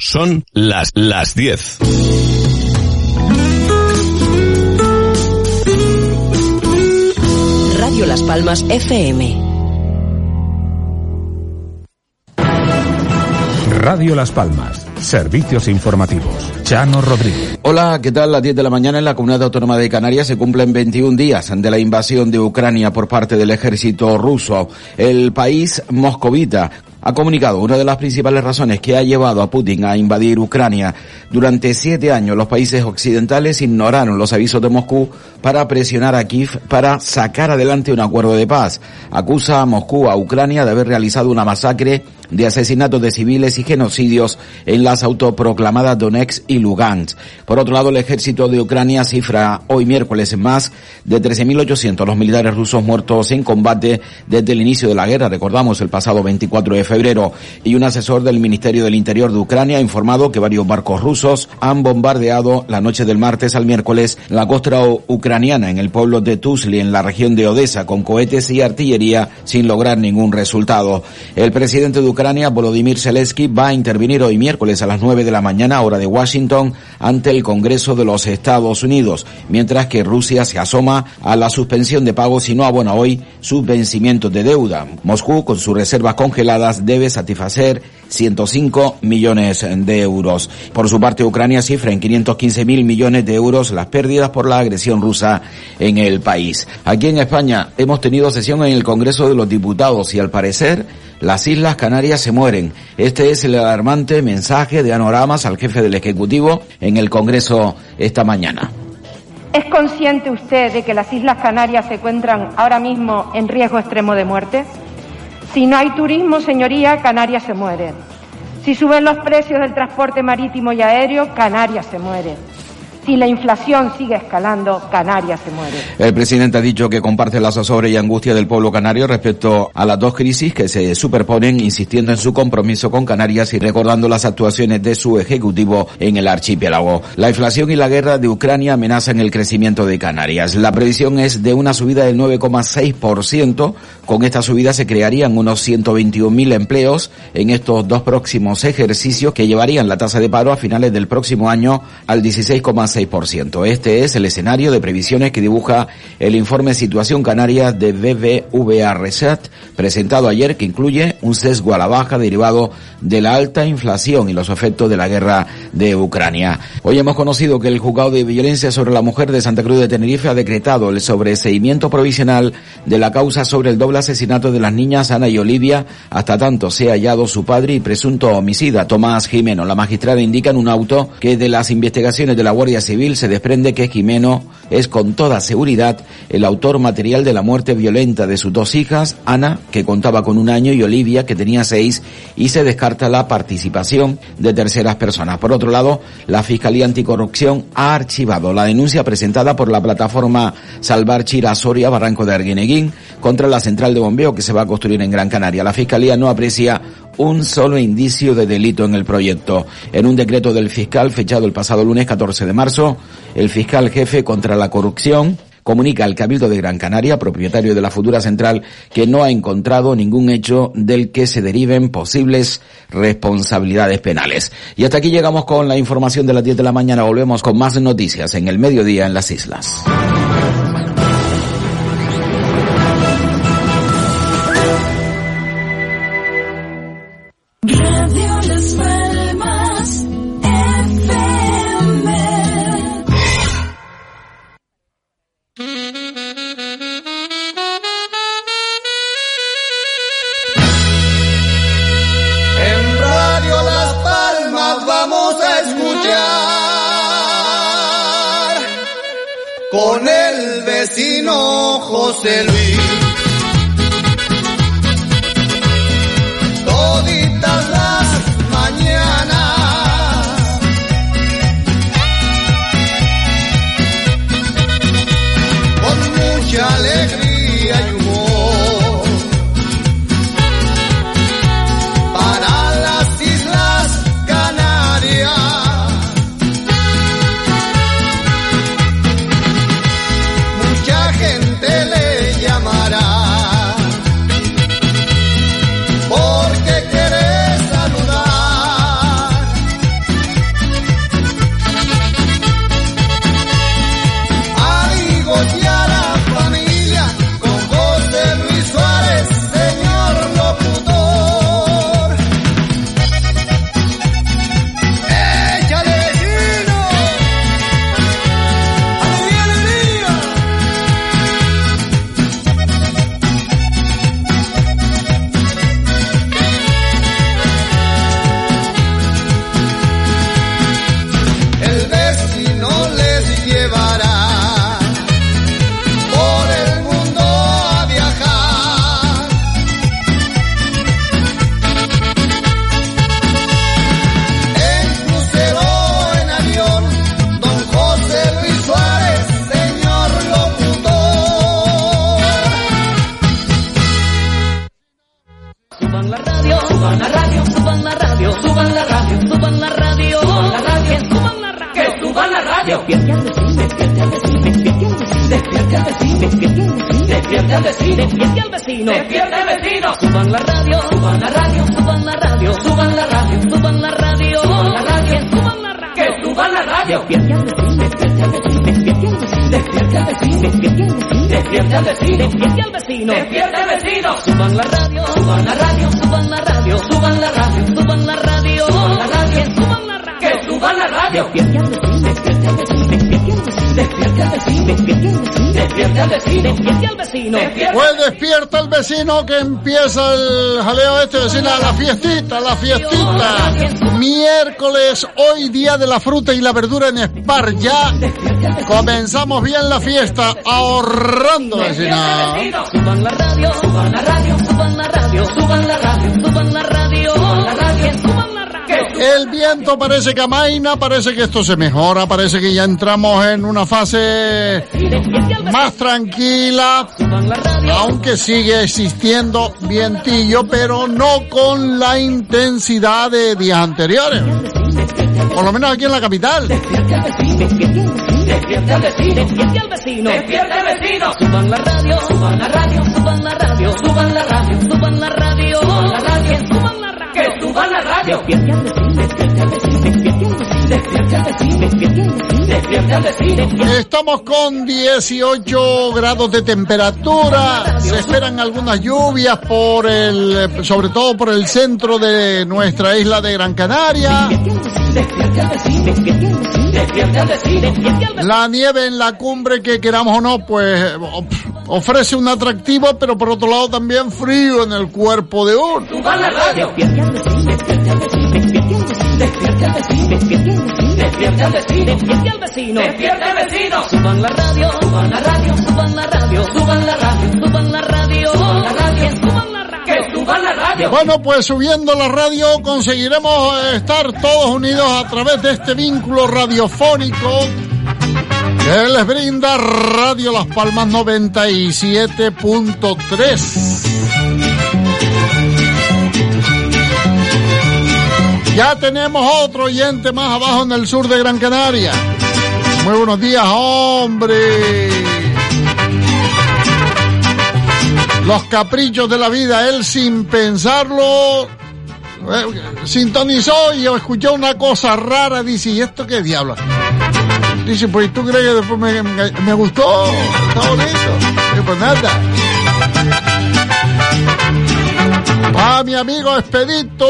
Son las las 10. Radio Las Palmas FM. Radio Las Palmas. Servicios informativos. Chano Rodríguez. Hola, ¿qué tal? Las 10 de la mañana en la Comunidad Autónoma de Canarias se cumplen 21 días de la invasión de Ucrania por parte del ejército ruso. El país moscovita ha comunicado una de las principales razones que ha llevado a Putin a invadir Ucrania. Durante siete años los países occidentales ignoraron los avisos de Moscú para presionar a Kiev para sacar adelante un acuerdo de paz. Acusa a Moscú a Ucrania de haber realizado una masacre de asesinatos de civiles y genocidios en las autoproclamadas Donetsk y Lugansk. Por otro lado, el ejército de Ucrania cifra hoy miércoles más de 13.800 los militares rusos muertos en combate desde el inicio de la guerra, recordamos el pasado 24 de febrero, y un asesor del Ministerio del Interior de Ucrania ha informado que varios barcos rusos han bombardeado la noche del martes al miércoles la costa ucraniana en el pueblo de Tuzli, en la región de Odessa, con cohetes y artillería sin lograr ningún resultado. El presidente Volodymyr Zelensky, va a intervenir hoy miércoles a las 9 de la mañana, hora de Washington, ante el Congreso de los Estados Unidos, mientras que Rusia se asoma a la suspensión de pagos y no abona hoy sus vencimientos de deuda. Moscú, con sus reservas congeladas, debe satisfacer 105 millones de euros. Por su parte, Ucrania cifra en 515 mil millones de euros las pérdidas por la agresión rusa en el país. Aquí en España hemos tenido sesión en el Congreso de los Diputados y al parecer las Islas Canarias se mueren. Este es el alarmante mensaje de Anoramas al jefe del Ejecutivo en el Congreso esta mañana. ¿Es consciente usted de que las Islas Canarias se encuentran ahora mismo en riesgo extremo de muerte? Si no hay turismo, señoría, Canarias se muere. Si suben los precios del transporte marítimo y aéreo, Canarias se muere. Si la inflación sigue escalando, Canarias se muere. El presidente ha dicho que comparte la zozobra y angustia del pueblo canario respecto a las dos crisis que se superponen, insistiendo en su compromiso con Canarias y recordando las actuaciones de su ejecutivo en el archipiélago. La inflación y la guerra de Ucrania amenazan el crecimiento de Canarias. La previsión es de una subida del 9,6%. Con esta subida se crearían unos 121.000 empleos en estos dos próximos ejercicios que llevarían la tasa de paro a finales del próximo año al 16,6%. Este es el escenario de previsiones que dibuja el informe Situación Canaria de BBVA Research presentado ayer que incluye un sesgo a la baja derivado de la alta inflación y los efectos de la guerra de Ucrania. Hoy hemos conocido que el juzgado de violencia sobre la mujer de Santa Cruz de Tenerife ha decretado el sobreseimiento provisional de la causa sobre el doble asesinato de las niñas Ana y Olivia hasta tanto sea hallado su padre y presunto homicida Tomás Jimeno. La magistrada indica en un auto que de las investigaciones de la Guardia Civil se desprende que Jimeno es con toda seguridad el autor material de la muerte violenta de sus dos hijas, Ana, que contaba con un año, y Olivia, que tenía seis, y se descarta la participación de terceras personas. Por otro lado, la Fiscalía Anticorrupción ha archivado la denuncia presentada por la plataforma Salvar Chira Soria Barranco de Arguineguín contra la central de bombeo que se va a construir en Gran Canaria. La Fiscalía no aprecia un solo indicio de delito en el proyecto. En un decreto del fiscal fechado el pasado lunes 14 de marzo, el fiscal jefe contra la corrupción comunica al Cabildo de Gran Canaria, propietario de la futura central, que no ha encontrado ningún hecho del que se deriven posibles responsabilidades penales. Y hasta aquí llegamos con la información de las 10 de la mañana. Volvemos con más noticias en el mediodía en las islas. Vecino que empieza el jaleo este vecina, la fiestita, la fiestita. Miércoles, hoy día de la fruta y la verdura en Spar. Ya comenzamos bien la fiesta, ahorrando vecina. Suban la radio, suban la radio, suban la radio, suban la radio, suban la radio, suban la radio, suban la radio. El viento parece que amaina, parece que esto se mejora, parece que ya entramos en una fase más tranquila, aunque sigue existiendo vientillo, pero no con la intensidad de días anteriores. Por lo menos aquí en la capital. Despierte al vecino, despierte al vecino, despierte al vecino, suban la radio, suban la radio, suban la radio, suban la radio, suban la radio, suban la radio, suban la radio, que suban la radio. Despierte al vecino, despierte al vecino, Estamos con 18 grados de temperatura. Se esperan algunas lluvias por el, sobre todo por el centro de nuestra isla de Gran Canaria. La nieve en la cumbre, que queramos o no, pues ofrece un atractivo, pero por otro lado también frío en el cuerpo de uno. Despierte al vecino, despierte al vecino, despierte al vecino, despierte al vecino, despierte al vecino. Suban la radio, suban la radio, suban la radio, suban la radio, suban la radio, suban la radio, suban la radio, que suban la radio. Bueno, pues subiendo la radio conseguiremos estar todos unidos a través de este vínculo radiofónico que les brinda Radio Las Palmas 97.3. Ya tenemos otro oyente más abajo en el sur de Gran Canaria. Muy buenos días, hombre. Los caprichos de la vida, él sin pensarlo eh, sintonizó y escuchó una cosa rara, dice, ¿y esto qué diablo? Dice, pues ¿tú crees que después me, gustó? Está bonito. Y pues nada. A mi amigo Expedito.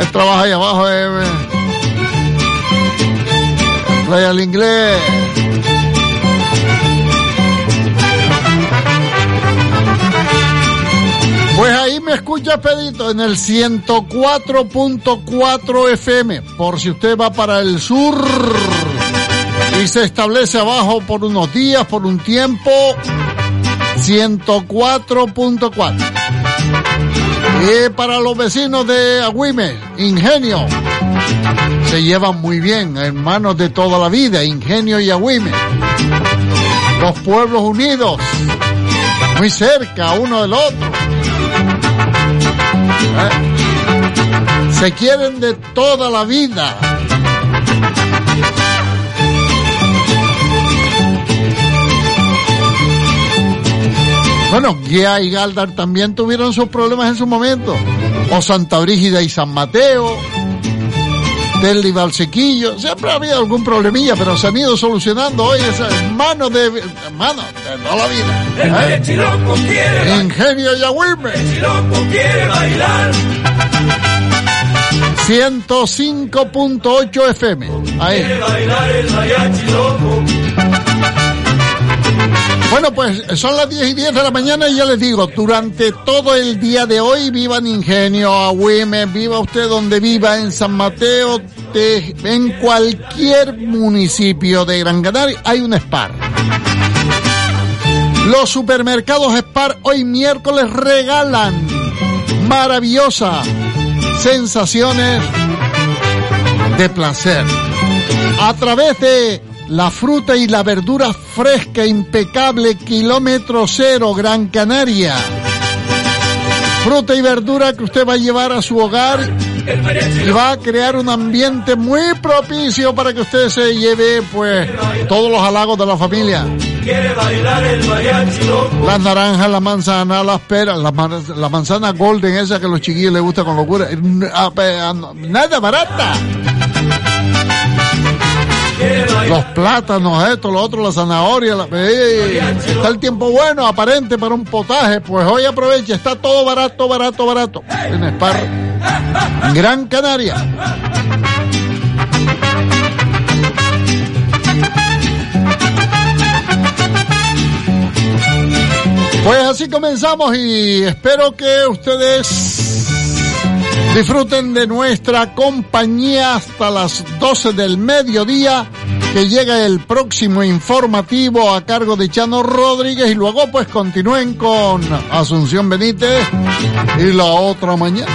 Él trabaja ahí abajo eh, Playa del Inglés. Pues ahí me escucha Pedito en el 104.4 FM, por si usted va para el sur y se establece abajo por unos días, por un tiempo, 104.4. Y para los vecinos de Agüime, Ingenio, se llevan muy bien, hermanos de toda la vida, Ingenio y Agüime. Los pueblos unidos, muy cerca uno del otro. ¿Eh? Se quieren de toda la vida. Bueno, Guía y Galdar también tuvieron sus problemas en su momento. O Santa Brígida y San Mateo. Del y Valsequillo. Siempre ha habido algún problemilla, pero se han ido solucionando hoy esas manos de... manos de toda la vida. ¿eh? quiere, Ingenio y Agüime. chiloco quiere bailar. 105.8 FM. Ahí. Bueno, pues son las 10 y 10 de la mañana y ya les digo, durante todo el día de hoy, viva en Ingenio, Agüime, viva usted donde viva, en San Mateo, en cualquier municipio de Gran Canaria, hay un SPAR. Los supermercados SPAR hoy miércoles regalan maravillosas sensaciones de placer a través de la fruta y la verdura fresca, impecable, kilómetro cero, Gran Canaria. fruta y verdura que usted va a llevar a su hogar y va a crear un ambiente muy propicio para que usted se lleve pues todos los halagos de la familia. Las naranjas, la manzana, las peras, la, man- la manzana golden esa que a los chiquillos les gusta con locura. Eh, ah, ah, Nada barata. Los plátanos, esto, lo otro, la zanahoria, la- está el tiempo bueno, aparente para un potaje, pues hoy aproveche, está todo barato, barato, barato. En Spar, Gran Canaria. Pues así comenzamos y espero que ustedes disfruten de nuestra compañía hasta las 12 del mediodía que llega el próximo informativo a cargo de Chano Rodríguez y luego pues continúen con Asunción Benítez y la otra mañana.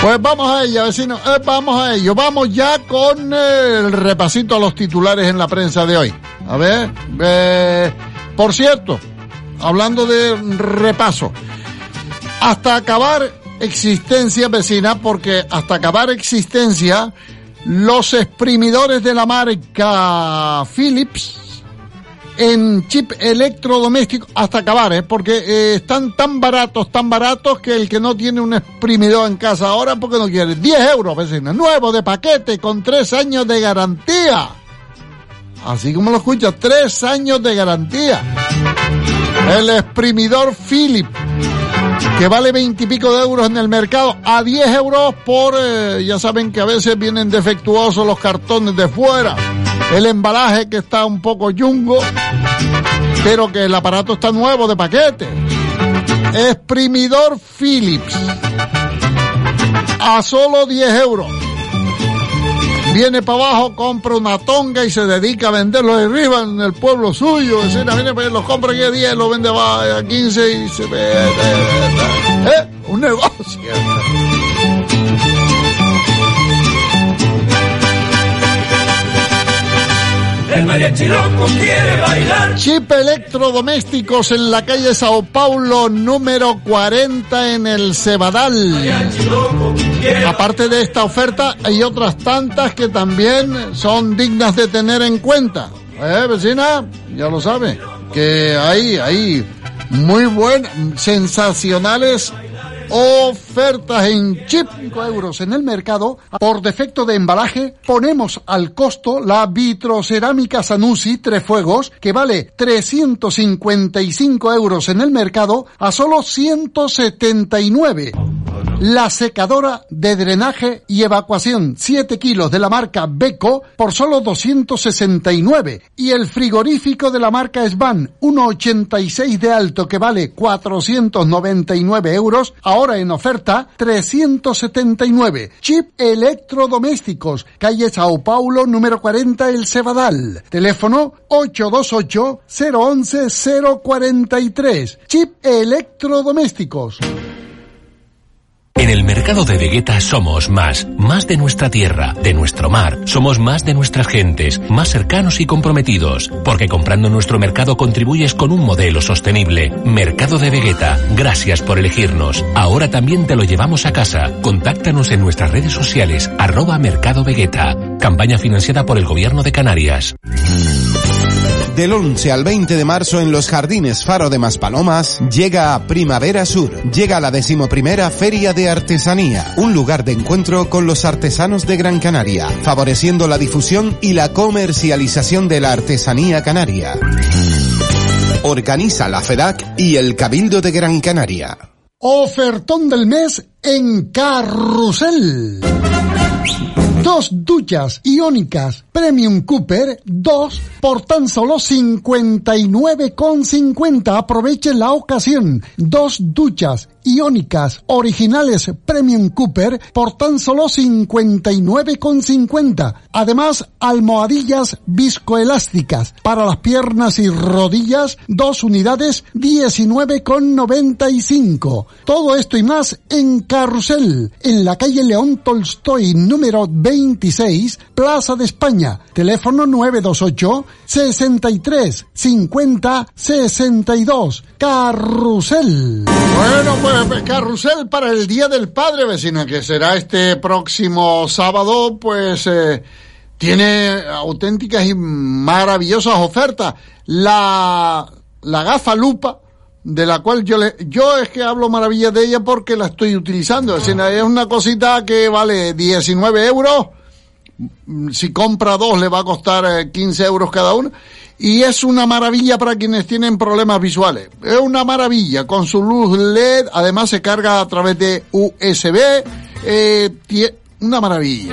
Pues vamos a ello, vecino, eh, vamos a ello. Vamos ya con el repasito a los titulares en la prensa de hoy. A ver, eh, por cierto, hablando de repaso, hasta acabar existencia vecina, porque hasta acabar existencia, los exprimidores de la marca Philips en chip electrodoméstico hasta acabar, ¿eh? porque eh, están tan baratos, tan baratos que el que no tiene un exprimidor en casa ahora, porque no quiere 10 euros, vecino, nuevo de paquete con 3 años de garantía. Así como lo escuchas, 3 años de garantía. El exprimidor Philips que vale 20 y pico de euros en el mercado a 10 euros por, eh, ya saben que a veces vienen defectuosos los cartones de fuera, el embalaje que está un poco yungo, pero que el aparato está nuevo de paquete. Exprimidor Philips a solo 10 euros. Viene para abajo, compra una tonga y se dedica a venderlo de arriba en el pueblo suyo. Vecina, viene, pues, los compra aquí a 10, lo vende a 15 y se. ¿Eh? Un negocio. El mariachi loco quiere bailar. Chip electrodomésticos en la calle Sao Paulo, número 40 en el Cebadal. Aparte de esta oferta, hay otras tantas que también son dignas de tener en cuenta. ¿Eh, vecina? Ya lo sabe. Que hay, hay muy buenas, sensacionales ofertas en chip 5 euros en el mercado. Por defecto de embalaje, ponemos al costo la vitrocerámica Sanusi Tres Fuegos, que vale 355 euros en el mercado a solo 179. La secadora de drenaje y evacuación 7 kilos de la marca Beko por solo 269 y el frigorífico de la marca Svan 1,86 de alto que vale 499 euros ahora en oferta 379. Chip electrodomésticos calle Sao Paulo número 40 El Cebadal. Teléfono 828 011 043. Chip electrodomésticos. En el mercado de Vegeta somos más, más de nuestra tierra, de nuestro mar. Somos más de nuestras gentes, más cercanos y comprometidos. Porque comprando nuestro mercado contribuyes con un modelo sostenible. Mercado de Vegeta, gracias por elegirnos. Ahora también te lo llevamos a casa. Contáctanos en nuestras redes sociales, arroba Mercado Vegeta. Campaña financiada por el Gobierno de Canarias. Del 11 al 20 de marzo en los Jardines Faro de Maspalomas llega Primavera Sur. Llega la decimoprimera Feria de Artesanía, un lugar de encuentro con los artesanos de Gran Canaria, favoreciendo la difusión y la comercialización de la artesanía canaria. Organiza la FEDAC y el Cabildo de Gran Canaria. Ofertón del mes en Carrusel. Dos duchas iónicas Premium Cooper, dos por tan solo 59,50. Aproveche la ocasión. Dos duchas iónicas originales Premium Cooper por tan solo 59,50. Además, almohadillas viscoelásticas para las piernas y rodillas, dos unidades 19,95. Todo esto y más en Carrusel, en la calle León Tolstoy número 26, Plaza de España. Teléfono 928 63 50 62. Carrusel. Pues carrusel para el Día del Padre, vecina, que será este próximo sábado, pues eh, tiene auténticas y maravillosas ofertas. La, la gafa lupa, de la cual yo le, yo es que hablo maravillas de ella porque la estoy utilizando. Es, decir, es una cosita que vale 19 euros. Si compra dos le va a costar 15 eh, euros cada una y es una maravilla para quienes tienen problemas visuales. Es una maravilla, con su luz LED, además se carga a través de USB, eh, una maravilla.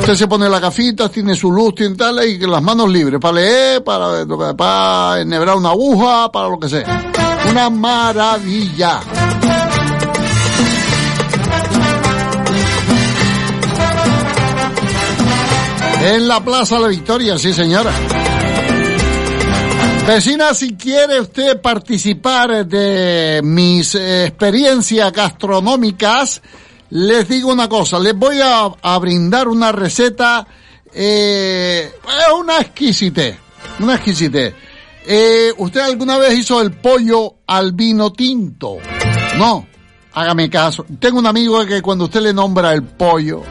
Usted se pone la gafita, tiene su luz, tiene tal, y las manos libres para leer, para enhebrar una aguja, para lo que sea. Una maravilla. En la Plaza La Victoria, sí señora. Vecina, si quiere usted participar de mis experiencias gastronómicas, les digo una cosa, les voy a, brindar una receta, eh, una exquisite, una exquisite. Eh, ¿Usted alguna vez hizo el pollo al vino tinto? No, hágame caso. Tengo un amigo que cuando usted le nombra el pollo,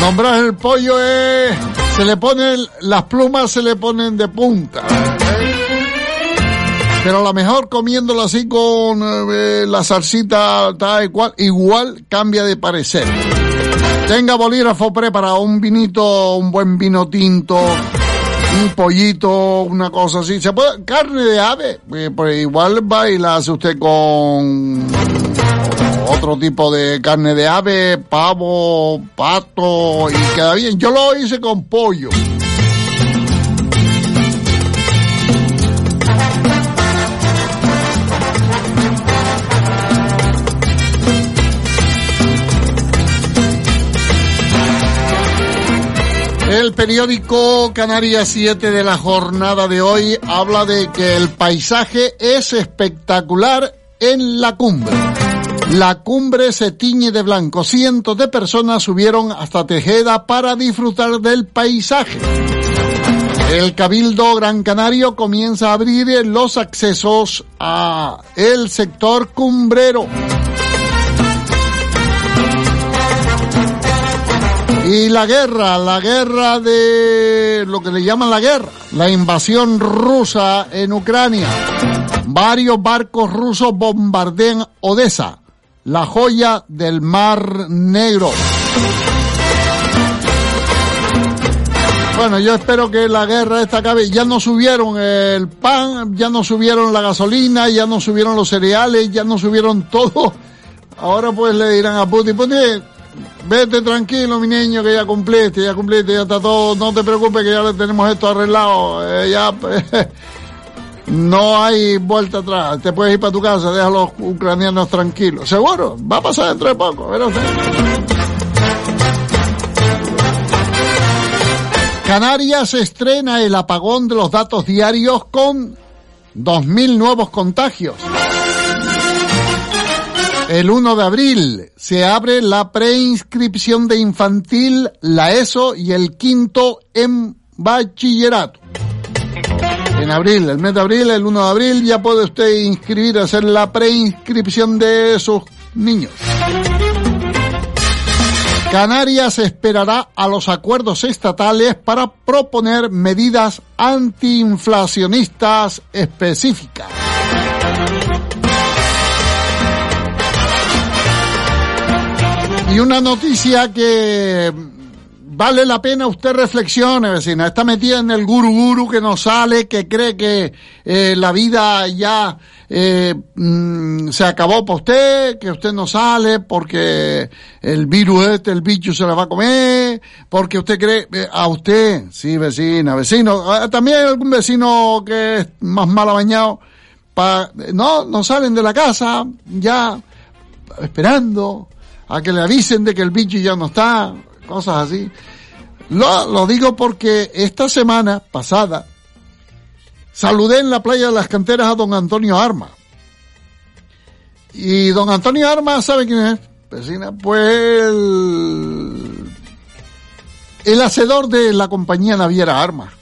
Nombrar el pollo es... Se le ponen... Las plumas se le ponen de punta. Pero la mejor comiéndolo así con eh, la salsita tal igual, igual cambia de parecer. Tenga bolígrafo para un vinito, un buen vino tinto, un pollito, una cosa así. Se puede, carne de ave, eh, pues igual va y usted con otro tipo de carne de ave, pavo, pato y queda bien. Yo lo hice con pollo. El periódico Canarias 7 de la jornada de hoy habla de que el paisaje es espectacular en la cumbre. La cumbre se tiñe de blanco. Cientos de personas subieron hasta Tejeda para disfrutar del paisaje. El Cabildo Gran Canario comienza a abrir los accesos a el sector cumbrero. Y la guerra, la guerra de lo que le llaman la guerra, la invasión rusa en Ucrania. Varios barcos rusos bombardean Odessa la joya del Mar Negro. Bueno, yo espero que la guerra esta acabe. Ya no subieron el pan, ya no subieron la gasolina, ya no subieron los cereales, ya no subieron todo. Ahora pues le dirán a Putin, Putin, vete tranquilo mi niño que ya cumpliste, ya cumpliste, ya está todo, no te preocupes que ya le tenemos esto arreglado. Eh, ya, No hay vuelta atrás. Te puedes ir para tu casa, deja a los ucranianos tranquilos. Seguro, va a pasar dentro de poco. Canarias estrena el apagón de los datos diarios con 2.000 nuevos contagios. El 1 de abril se abre la preinscripción de infantil, la ESO y el quinto en bachillerato en abril, el mes de abril, el 1 de abril, ya puede usted inscribir, hacer la preinscripción de sus niños. Canarias esperará a los acuerdos estatales para proponer medidas antiinflacionistas específicas. Y una noticia que vale la pena usted reflexione, vecina. Está metida en el guru guru que no sale, que cree que eh, la vida ya eh, mm, se acabó para usted, que usted no sale porque el virus este, el bicho se la va a comer, porque usted cree, eh, a usted, sí, vecina, vecino, ah, también hay algún vecino que es más mal bañado, pa, no, no salen de la casa, ya esperando a que le avisen de que el bicho ya no está, cosas así. Lo, lo digo porque esta semana pasada saludé en la playa de las canteras a don Antonio Arma. Y don Antonio Arma, ¿sabe quién es? Vecina, pues el, el hacedor de la compañía naviera Arma.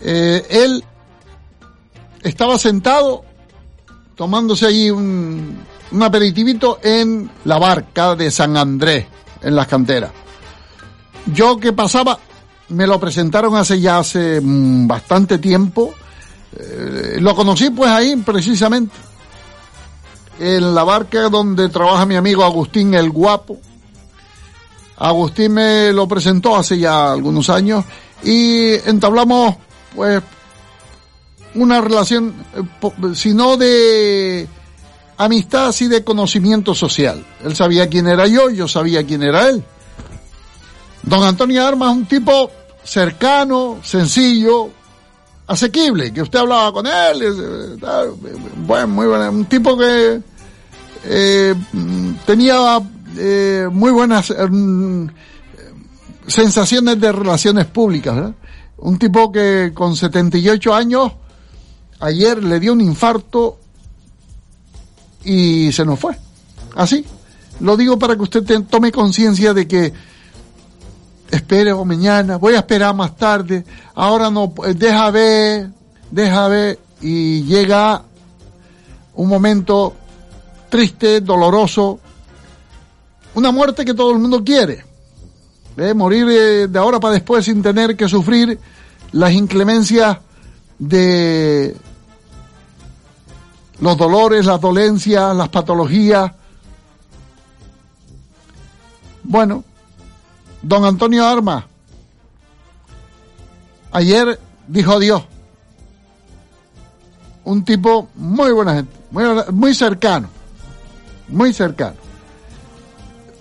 Eh, él estaba sentado tomándose allí un, un aperitivito en la barca de San Andrés, en las canteras. Yo que pasaba, me lo presentaron hace ya hace mm, bastante tiempo. Eh, lo conocí pues ahí precisamente, en la barca donde trabaja mi amigo Agustín el Guapo. Agustín me lo presentó hace ya algunos años y entablamos pues una relación, eh, si no de amistad, así de conocimiento social. Él sabía quién era yo, yo sabía quién era él. Don Antonio Armas un tipo cercano, sencillo, asequible, que usted hablaba con él, eh, bueno, muy bueno, un tipo que eh, tenía eh, muy buenas eh, sensaciones de relaciones públicas, ¿verdad? Un tipo que con 78 años ayer le dio un infarto y se nos fue. Así. Lo digo para que usted te- tome conciencia de que espere o mañana, voy a esperar más tarde, ahora no, eh, deja ver, deja ver, y llega un momento triste, doloroso, una muerte que todo el mundo quiere, ¿eh? morir eh, de ahora para después sin tener que sufrir las inclemencias de los dolores, las dolencias, las patologías. Bueno, don Antonio Arma, ayer dijo Dios, un tipo muy buena gente, muy, muy cercano, muy cercano.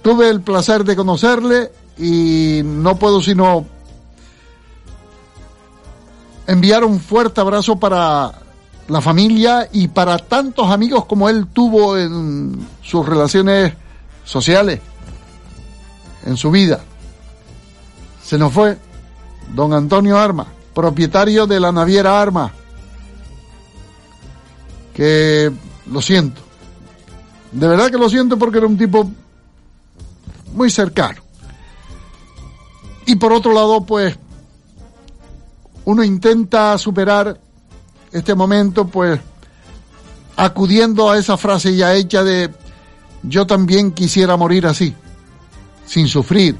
Tuve el placer de conocerle y no puedo sino enviar un fuerte abrazo para la familia y para tantos amigos como él tuvo en sus relaciones sociales, en su vida. Se nos fue don Antonio Arma, propietario de la naviera Arma, que lo siento, de verdad que lo siento porque era un tipo muy cercano. Y por otro lado, pues, uno intenta superar este momento, pues, acudiendo a esa frase ya hecha de yo también quisiera morir así, sin sufrir,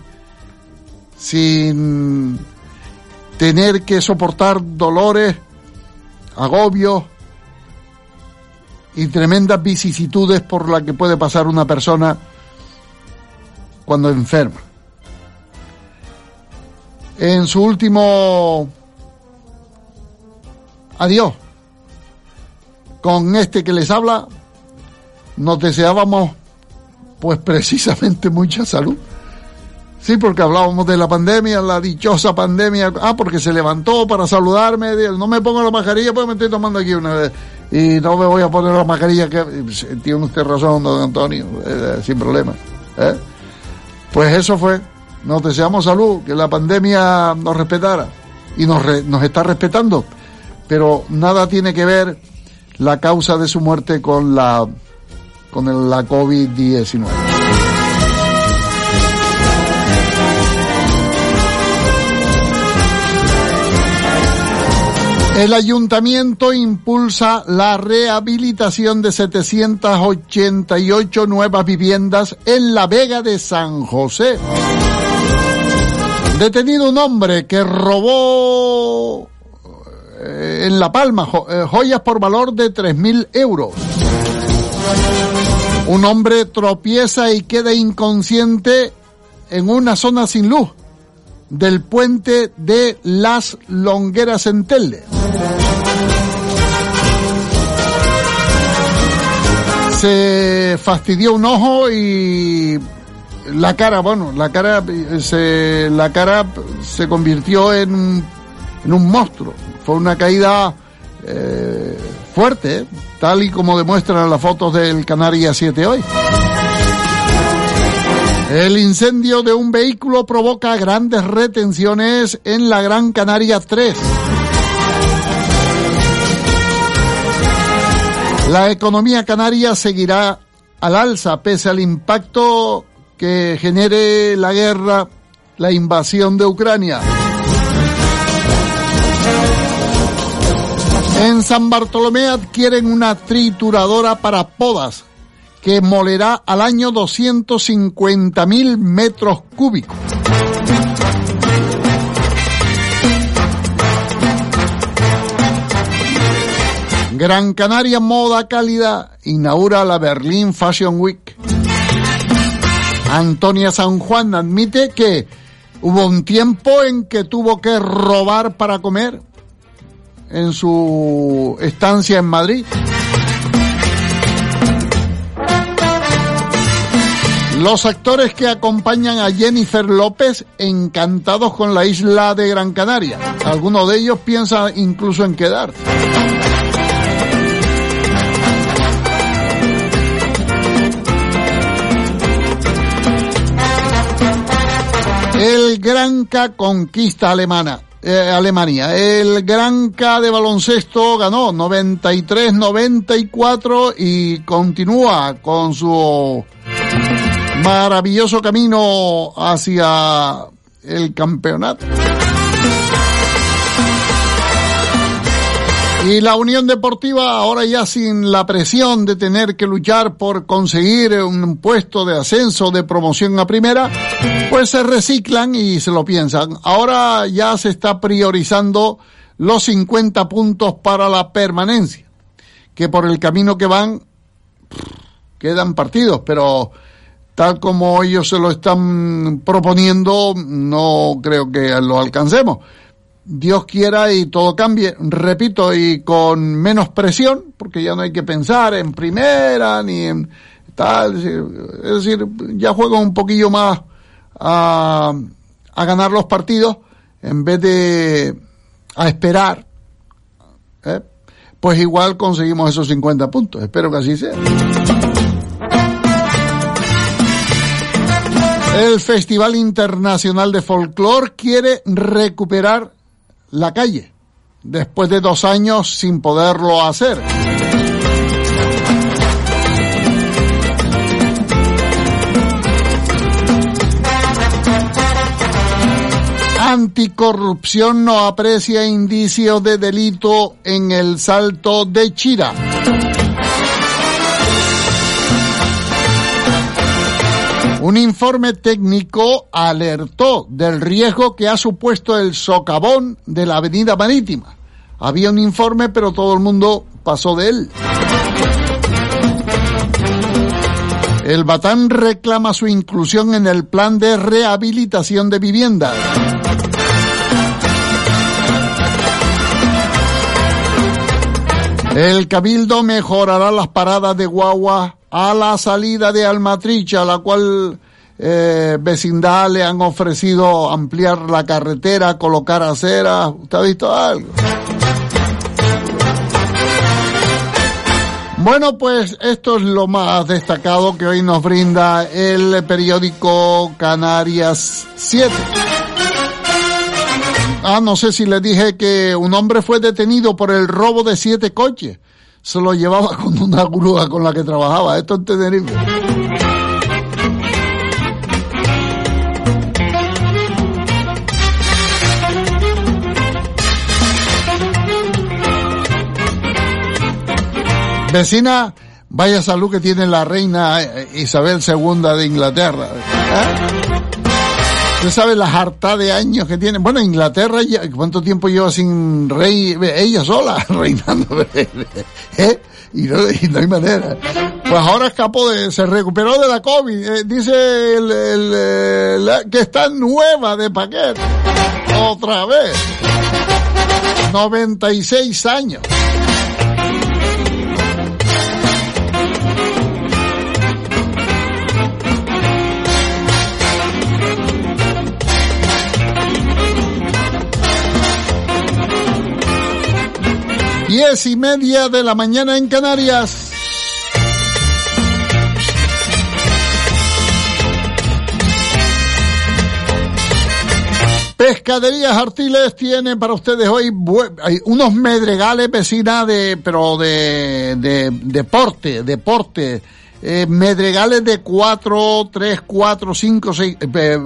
sin tener que soportar dolores, agobios y tremendas vicisitudes por las que puede pasar una persona cuando enferma. En su último adiós, con este que les habla, nos deseábamos pues precisamente mucha salud. Sí, porque hablábamos de la pandemia, la dichosa pandemia. Ah, porque se levantó para saludarme. No me pongo la mascarilla, pues me estoy tomando aquí una vez. Y no me voy a poner la mascarilla. que Tiene usted razón, don Antonio, eh, sin problema. ¿eh? Pues eso fue. Nos deseamos salud, que la pandemia nos respetara. Y nos, re- nos está respetando. Pero nada tiene que ver la causa de su muerte con la, con el- la COVID-19. El ayuntamiento impulsa la rehabilitación de 788 nuevas viviendas en la Vega de San José. Detenido un hombre que robó eh, en La Palma eh, joyas por valor de 3.000 euros. Un hombre tropieza y queda inconsciente en una zona sin luz del puente de Las Longueras en Telde. Se fastidió un ojo y la cara, bueno, la cara se, la cara se convirtió en, en un monstruo. Fue una caída eh, fuerte, tal y como demuestran las fotos del Canarias 7 hoy. El incendio de un vehículo provoca grandes retenciones en la Gran Canaria 3. La economía canaria seguirá al alza pese al impacto que genere la guerra, la invasión de Ucrania. En San Bartolomé adquieren una trituradora para podas que molerá al año 250 mil metros cúbicos. Gran Canaria Moda Cálida inaugura la Berlin Fashion Week. Antonia San Juan admite que hubo un tiempo en que tuvo que robar para comer en su estancia en Madrid. Los actores que acompañan a Jennifer López encantados con la isla de Gran Canaria. Algunos de ellos piensan incluso en quedar. El Granca conquista alemana. Eh, Alemania. El Granca de baloncesto ganó 93-94 y continúa con su maravilloso camino hacia el campeonato. Y la Unión Deportiva, ahora ya sin la presión de tener que luchar por conseguir un puesto de ascenso, de promoción a primera, pues se reciclan y se lo piensan. Ahora ya se está priorizando los 50 puntos para la permanencia, que por el camino que van quedan partidos, pero tal como ellos se lo están proponiendo, no creo que lo alcancemos. Dios quiera y todo cambie, repito, y con menos presión, porque ya no hay que pensar en primera ni en tal, es decir, ya juego un poquillo más a, ganar los partidos en vez de a esperar, ¿eh? pues igual conseguimos esos 50 puntos, espero que así sea. El Festival Internacional de Folclore quiere recuperar la calle, después de dos años sin poderlo hacer. Anticorrupción no aprecia indicios de delito en el salto de Chira. Un informe técnico alertó del riesgo que ha supuesto el socavón de la avenida marítima. Había un informe, pero todo el mundo pasó de él. El Batán reclama su inclusión en el plan de rehabilitación de viviendas. El Cabildo mejorará las paradas de guagua a la salida de Almatricha, a la cual eh, vecindad le han ofrecido ampliar la carretera, colocar aceras. ¿Usted ha visto algo? Bueno, pues esto es lo más destacado que hoy nos brinda el periódico Canarias 7. Ah, no sé si les dije que un hombre fue detenido por el robo de siete coches. Se lo llevaba con una grúa con la que trabajaba. Esto es Tenerife. Vecina, vaya salud que tiene la reina Isabel II de Inglaterra. ¿Eh? Usted sabe la harta de años que tiene. Bueno, Inglaterra, ya- ¿cuánto tiempo lleva sin rey? Ella sola, reinando. ¿Eh? Y no, hay manera. Pues ahora escapó de, se recuperó de la COVID. Eh, dice el, el, eh, que está nueva de paquete. Otra vez. 96 años. Diez y media de la mañana en Canarias. Pescaderías Artiles tiene para ustedes hoy unos medregales vecina de, pero de, de deporte, deporte, eh, medregales de 4, 3, 4, 5, 6,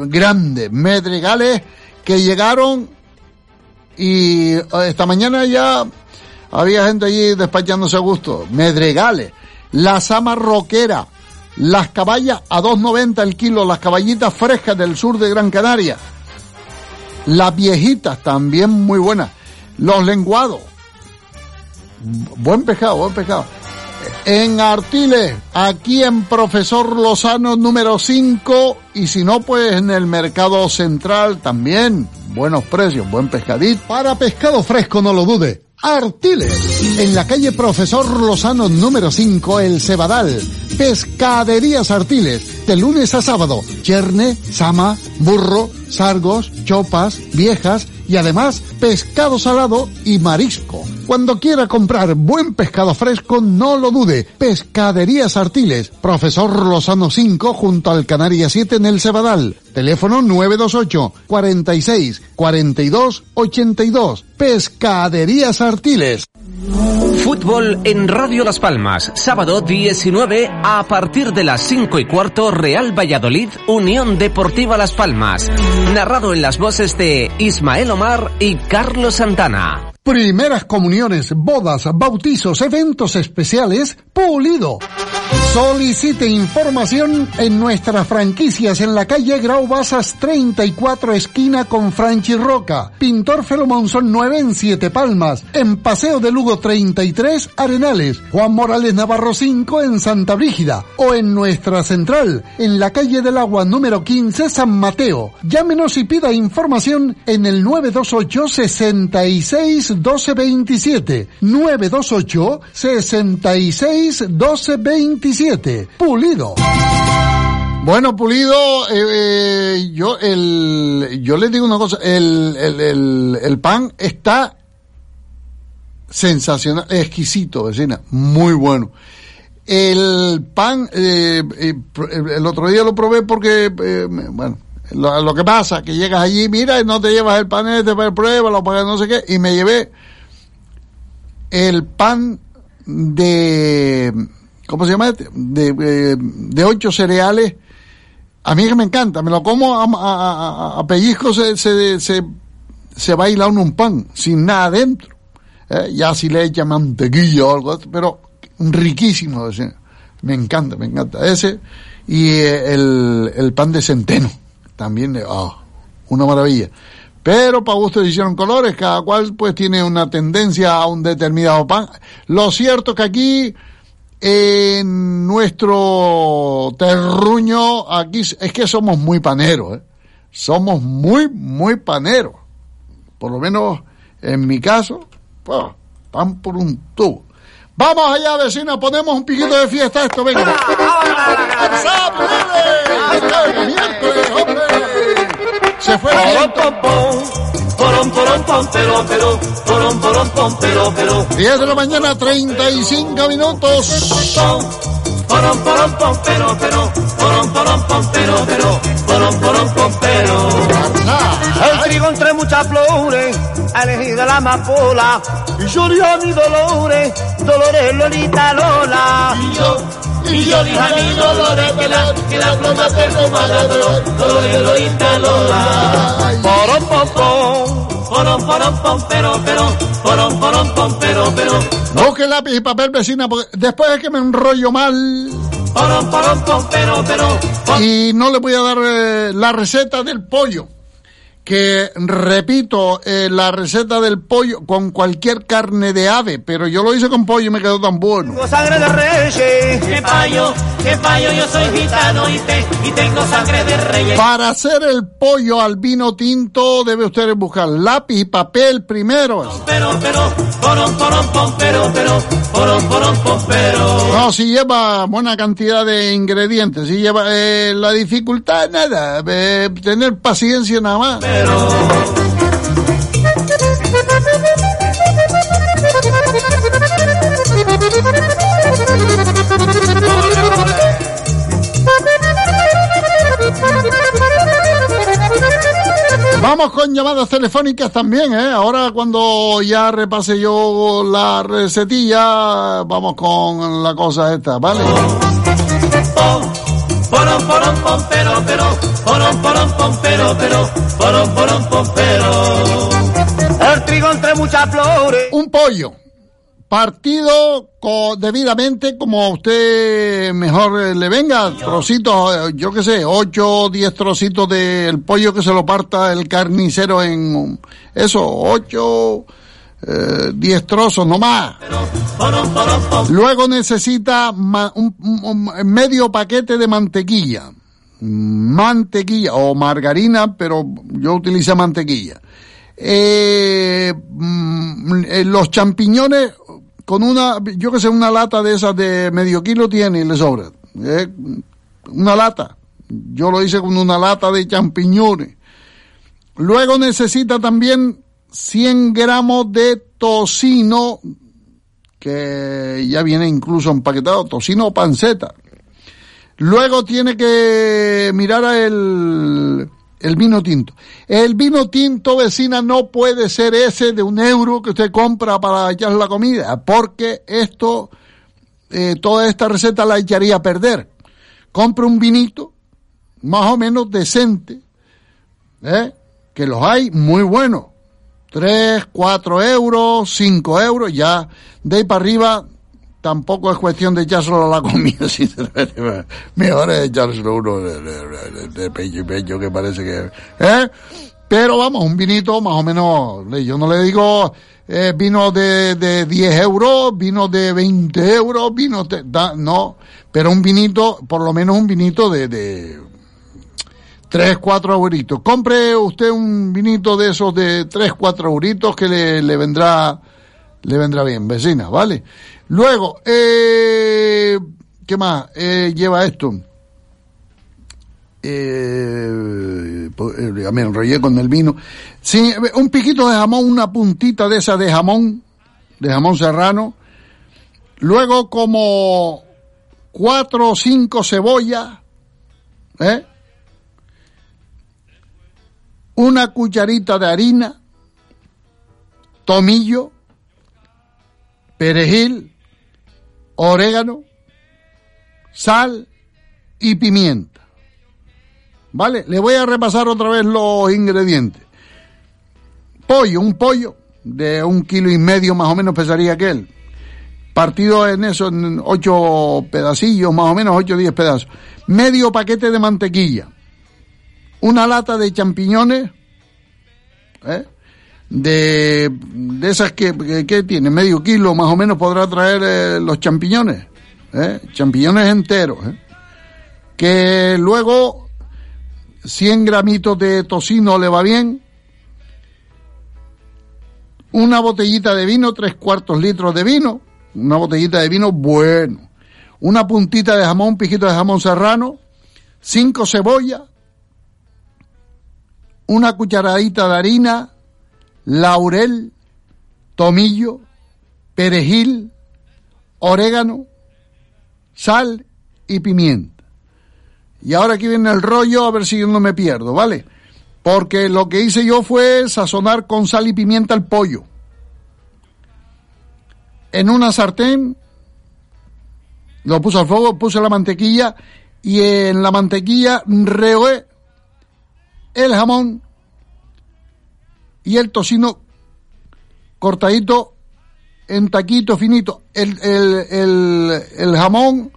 grandes, medregales que llegaron y eh, esta mañana ya había gente allí despachándose a gusto. Medregales, la sama roquera, las caballas a 2.90 el kilo, las caballitas frescas del sur de Gran Canaria. Las viejitas también muy buenas. Los lenguados. Buen pescado, buen pescado. En Artiles, aquí en Profesor Lozano número 5 y si no pues en el mercado central también. Buenos precios, buen pescadito. Para pescado fresco no lo dude. Artiles, en la calle Profesor Lozano número 5, El Cebadal. Pescaderías Artiles, de lunes a sábado. Cherne, sama, burro, sargos, chopas, viejas y además pescado salado y marisco. Cuando quiera comprar buen pescado fresco, no lo dude. Pescaderías Artiles, Profesor Lozano 5 junto al Canaria 7 en el Cebadal. Teléfono 928 46 42 82. Pescaderías Artiles. Fútbol en Radio Las Palmas, sábado 19 a partir de las 5 y cuarto, Real Valladolid, Unión Deportiva Las Palmas. Narrado en las voces de Ismael Omar y Carlos Santana. Primeras comuniones, bodas, bautizos, eventos especiales, Pulido. Solicite información en nuestras franquicias en la calle Grau Basas 34 esquina con Franchi Roca, Pintor Felomonzón 9 en Siete Palmas, en Paseo de Lugo 33 Arenales, Juan Morales Navarro 5 en Santa Brígida. O en nuestra central en la calle del Agua número 15 San Mateo. Llámenos y pida información en el 928 66 12 27 928 66 12 27 Pulido. Bueno, Pulido, eh, eh, yo el, yo les digo una cosa, el, el, el, pan está sensacional, exquisito, vecina, muy bueno. El pan, eh, el otro día lo probé porque, bueno, lo, que pasa, que llegas allí, mira, y no te llevas el pan este, pues pruébalo, para no sé qué, y me llevé el pan de, ¿cómo se llama este? De, eh, de ocho cereales. A mí que me encanta, me lo como a, a, pellizco, se, se, se, se baila un pan, sin nada dentro. Eh, ya si le echa mantequilla o algo, pero riquísimo. Me encanta, me encanta ese. Y eh, el, el pan de centeno, también, ah, una maravilla. Pero para gusto hicieron colores, cada cual pues tiene una tendencia a un determinado pan. Lo cierto que aquí, en nuestro terruño, aquí es que somos muy paneros, ¿eh? Somos muy, muy paneros. Por lo menos en mi caso, pues, pan por un tubo. Vamos allá, vecina, ponemos un piquito de fiesta a esto, venga. ¡Sábado, miércoles, hombre! Se fue viento. Porón, porón, pom, pero, pero, porón, porón, pom, pero, pero. 10 de la mañana, 35 minutos. Porón, porón, pom, pero, pero, porón, porón, pom, pero, porón, porón, pom, pero. El trigo entre muchas flores, ha elegido la amapola. Y yo dije a mi Dolores, Dolores Lolita Lola. Y yo, y yo dije a mi Dolores que la, que la pluma perfumada, Dolores, Dolores, Lolita, Lola. Porón, pom, pom. Porón, porón, pom, pero, porón, porón, pom, pero, pero. Busque lápiz y papel, vecina, porque después es que me enrollo mal. Y no le voy a dar eh, la receta del pollo. Que repito, eh, la receta del pollo con cualquier carne de ave, pero yo lo hice con pollo y me quedó tan bueno. Tengo sangre de reyes. Que payo, que payo, yo soy gitano y, te, y tengo sangre de reyes. Para hacer el pollo al vino tinto debe usted buscar lápiz y papel primero. Pero, pero, porom, porom, pom, pero, pero, porom, porom, pom, pero. No, si lleva buena cantidad de ingredientes, si lleva eh, la dificultad nada, eh, tener paciencia nada más. Vamos con llamadas telefónicas también, ¿eh? Ahora cuando ya repase yo la recetilla, vamos con la cosa esta, ¿vale? Pom, pero, pero, porom, porom, pom, pero, pero, porom, porom, pom, pero. El trigo entre muchas flores. Un pollo. Partido co- debidamente como a usted mejor eh, le venga, trocitos, eh, yo qué sé, 8 o 10 trocitos del pollo que se lo parta el carnicero en eso, 8, 10 trozos, no más. Luego necesita un- un- un medio paquete de mantequilla. Mantequilla o margarina, pero yo utilicé mantequilla. Eh, mm, eh, los champiñones con una, yo que sé, una lata de esas de medio kilo tiene y le sobra. Eh, una lata. Yo lo hice con una lata de champiñones. Luego necesita también 100 gramos de tocino, que ya viene incluso empaquetado, tocino o panceta. Luego tiene que mirar el, el vino tinto. El vino tinto, vecina, no puede ser ese de un euro que usted compra para echar la comida, porque esto, eh, toda esta receta la echaría a perder. Compre un vinito, más o menos decente, ¿eh? que los hay muy buenos. 3, 4 euros, 5 euros, ya de ahí para arriba tampoco es cuestión de echárselo a la comida, sinceramente. Mejor es echárselo uno de, pecho y pecho que parece que... ¿eh? Pero vamos, un vinito más o menos, yo no le digo eh, vino de, de 10 euros, vino de 20 euros, vino de... da- no, pero un vinito, por lo menos un vinito de... de 3, 4 euritos. Compre usted un vinito de esos de 3, 4 euritos que le vendrá le vendrá bien, vecina, ¿vale? Luego, eh, ¿qué más eh, lleva esto? Eh, pues, eh, me enrollé con el vino. Sí, un piquito de jamón, una puntita de esa de jamón, de jamón serrano. Luego como cuatro o cinco cebollas, ¿eh? una cucharita de harina, tomillo, perejil, orégano, sal y pimienta. ¿Vale? Le voy a repasar otra vez los ingredientes. Pollo, un pollo de un kilo y medio más o menos pesaría aquel. Partido en eso, en ocho pedacillos, más o menos ocho o diez pedazos. Medio paquete de mantequilla. Una lata de champiñones. ¿eh? De, de esas que, que, tiene medio kilo más o menos podrá traer eh, los champiñones, ¿eh? champiñones enteros, ¿eh? que luego 100 gramitos de tocino le va bien, una botellita de vino, tres cuartos litros de vino, una botellita de vino bueno, una puntita de jamón, un piquito de jamón serrano, cinco cebollas, una cucharadita de harina, laurel, tomillo, perejil, orégano, sal y pimienta. Y ahora aquí viene el rollo, a ver si yo no me pierdo, ¿vale? Porque lo que hice yo fue sazonar con sal y pimienta el pollo. En una sartén, lo puse al fuego, puse la mantequilla y en la mantequilla rehoé el jamón y el tocino cortadito en taquito finito. El, el, el, jamón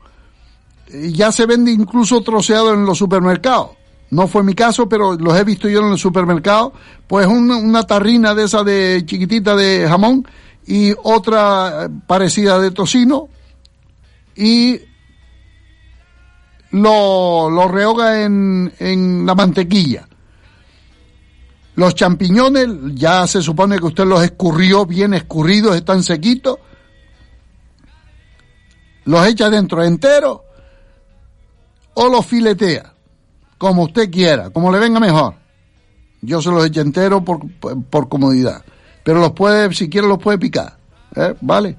ya se vende incluso troceado en los supermercados. No fue mi caso, pero los he visto yo en el supermercado. Pues una, una tarrina de esa de chiquitita de jamón y otra parecida de tocino y lo, lo rehoga en, en la mantequilla. Los champiñones, ya se supone que usted los escurrió bien escurridos, están sequitos. Los echa dentro entero o los filetea, como usted quiera, como le venga mejor. Yo se los echo entero por, por, comodidad. Pero los puede, si quiere los puede picar. ¿eh? ¿Vale?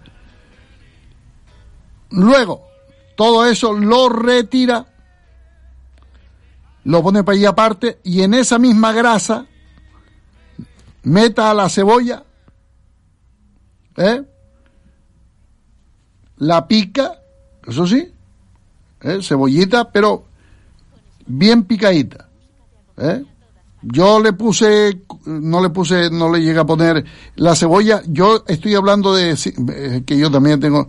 Luego, todo eso lo retira, lo pone para allí aparte y en esa misma grasa meta la cebolla, ¿eh? la pica, eso sí, ¿eh? cebollita, pero bien picadita. ¿eh? Yo le puse, no le puse, no le llega a poner la cebolla. Yo estoy hablando de eh, que yo también tengo,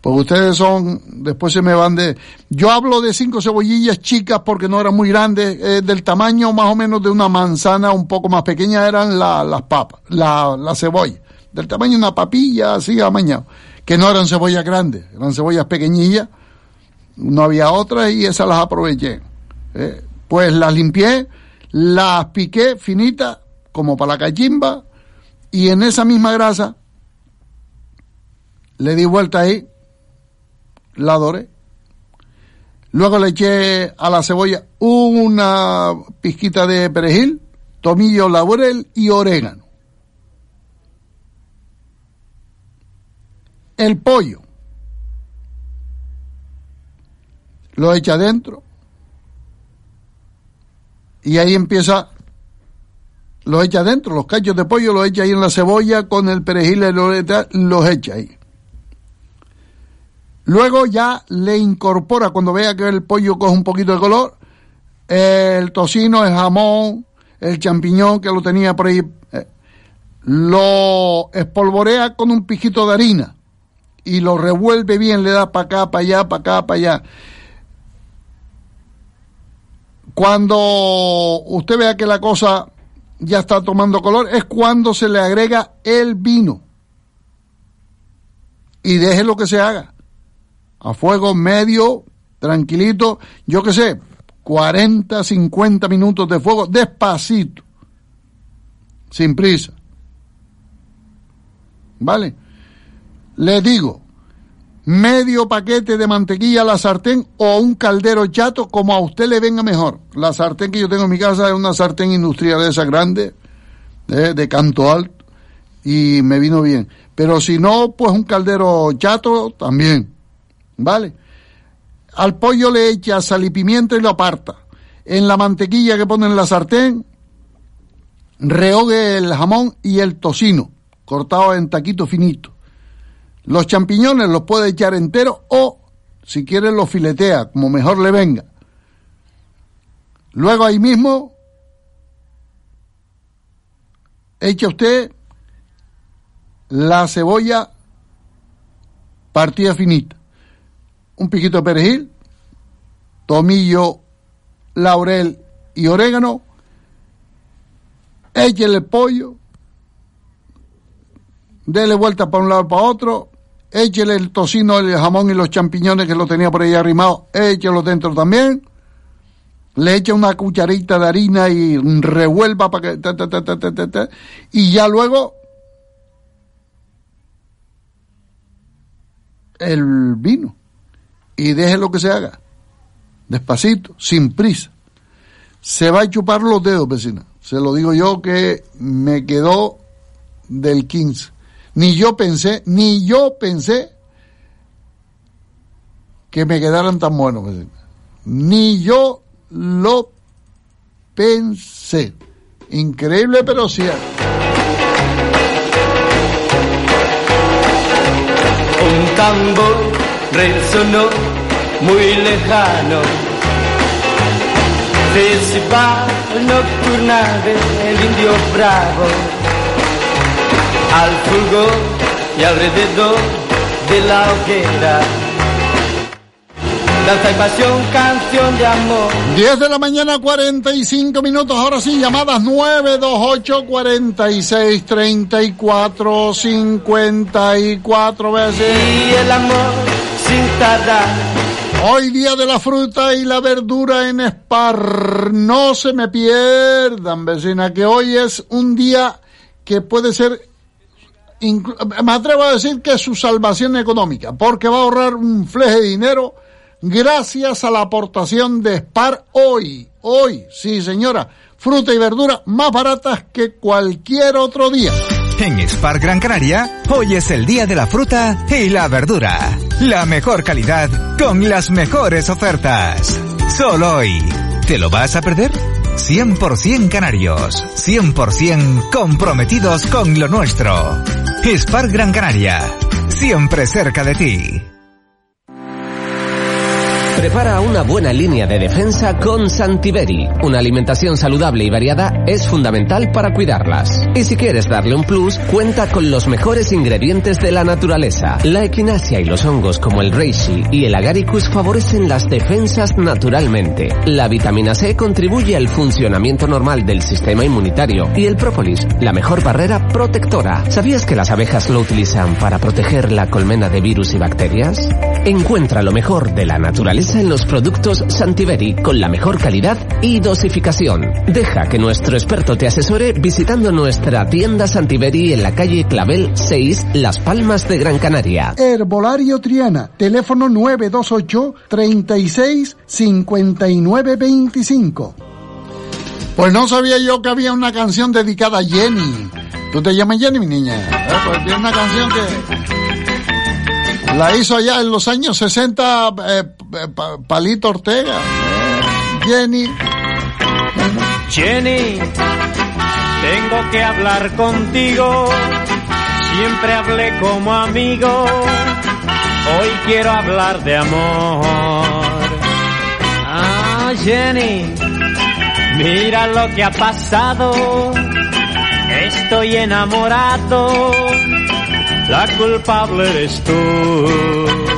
porque ustedes son, después se me van de, yo hablo de cinco cebollillas chicas porque no eran muy grandes, eh, del tamaño más o menos de una manzana un poco más pequeña eran las papas, la, la cebolla, del tamaño de una papilla así amañado, que no eran cebollas grandes, eran cebollas pequeñillas, no había otras y esas las aproveché. Eh, pues las limpié, las piqué finitas como para la cachimba y en esa misma grasa le di vuelta ahí la doré. Luego le eché a la cebolla una pizquita de perejil, tomillo, laurel y orégano. El pollo lo echa adentro y ahí empieza, lo echa adentro, los cachos de pollo los echa ahí en la cebolla con el perejil y los echa ahí. Luego ya le incorpora, cuando vea que el pollo coge un poquito de color, el tocino, el jamón, el champiñón que lo tenía por ahí, eh, lo espolvorea con un pijito de harina y lo revuelve bien, le da para acá, para allá, para acá, para allá. Cuando usted vea que la cosa ya está tomando color, es cuando se le agrega el vino. Y deje lo que se haga a fuego medio, tranquilito, yo qué sé, 40, 50 minutos de fuego, despacito, sin prisa. ¿Vale? Le digo, medio paquete de mantequilla a la sartén o un caldero chato como a usted le venga mejor. La sartén que yo tengo en mi casa es una sartén industrial de esa grande, de, de canto alto, y me vino bien. Pero si no, pues un caldero chato también. ¿Vale? Al pollo le echa sal y pimienta y lo aparta. En la mantequilla que pone en la sartén, rehogue el jamón y el tocino, cortado en taquito finito. Los champiñones los puede echar enteros o, si quiere, los filetea, como mejor le venga. Luego ahí mismo, echa usted la cebolla partida finita un piquito de perejil, tomillo, laurel y orégano, échele el pollo, dele vuelta para un lado para otro, échele el tocino, el jamón y los champiñones que lo tenía por ahí arrimado, échelo dentro también, le echa una cucharita de harina y revuelva para que... y ya luego el vino y deje lo que se haga. Despacito, sin prisa. Se va a chupar los dedos, vecina. Se lo digo yo que me quedó del 15. Ni yo pensé, ni yo pensé que me quedaran tan buenos, vecina. Ni yo lo pensé. Increíble, pero cierto. Un tambor resonó muy lejano. Festival nocturnal del indio bravo, al fulgor y alrededor de la hoguera. danza y pasión, canción de amor. 10 de la mañana, 45 minutos. Ahora sí, llamadas 928 46 34 54 veces. Y el amor sin tardar. Hoy día de la fruta y la verdura en Spar. No se me pierdan, vecina, que hoy es un día que puede ser, me atrevo a decir que es su salvación económica, porque va a ahorrar un fleje de dinero gracias a la aportación de Spar hoy. Hoy, sí señora, fruta y verdura más baratas que cualquier otro día. En Spar Gran Canaria, hoy es el día de la fruta y la verdura. La mejor calidad con las mejores ofertas. Solo hoy. ¿Te lo vas a perder? 100% canarios, 100% comprometidos con lo nuestro. Spar Gran Canaria, siempre cerca de ti. Prepara una buena línea de defensa con Santiberi. Una alimentación saludable y variada es fundamental para cuidarlas. Y si quieres darle un plus, cuenta con los mejores ingredientes de la naturaleza. La equinacia y los hongos como el reishi y el agaricus favorecen las defensas naturalmente. La vitamina C contribuye al funcionamiento normal del sistema inmunitario y el própolis, la mejor barrera protectora. ¿Sabías que las abejas lo utilizan para proteger la colmena de virus y bacterias? Encuentra lo mejor de la naturaleza en los productos Santiberi con la mejor calidad y dosificación. Deja que nuestro experto te asesore visitando nuestra tienda Santiberi en la calle Clavel 6, Las Palmas de Gran Canaria. Herbolario Triana, teléfono 928 36 59 25. Pues no sabía yo que había una canción dedicada a Jenny. ¿Tú te llamas Jenny, mi niña? Eh, pues tiene una canción que la hizo allá en los años 60 eh, Pa- Palito Ortega. Eh, Jenny. Jenny, tengo que hablar contigo. Siempre hablé como amigo. Hoy quiero hablar de amor. Ah, Jenny, mira lo que ha pasado. Estoy enamorado. La culpable eres tú.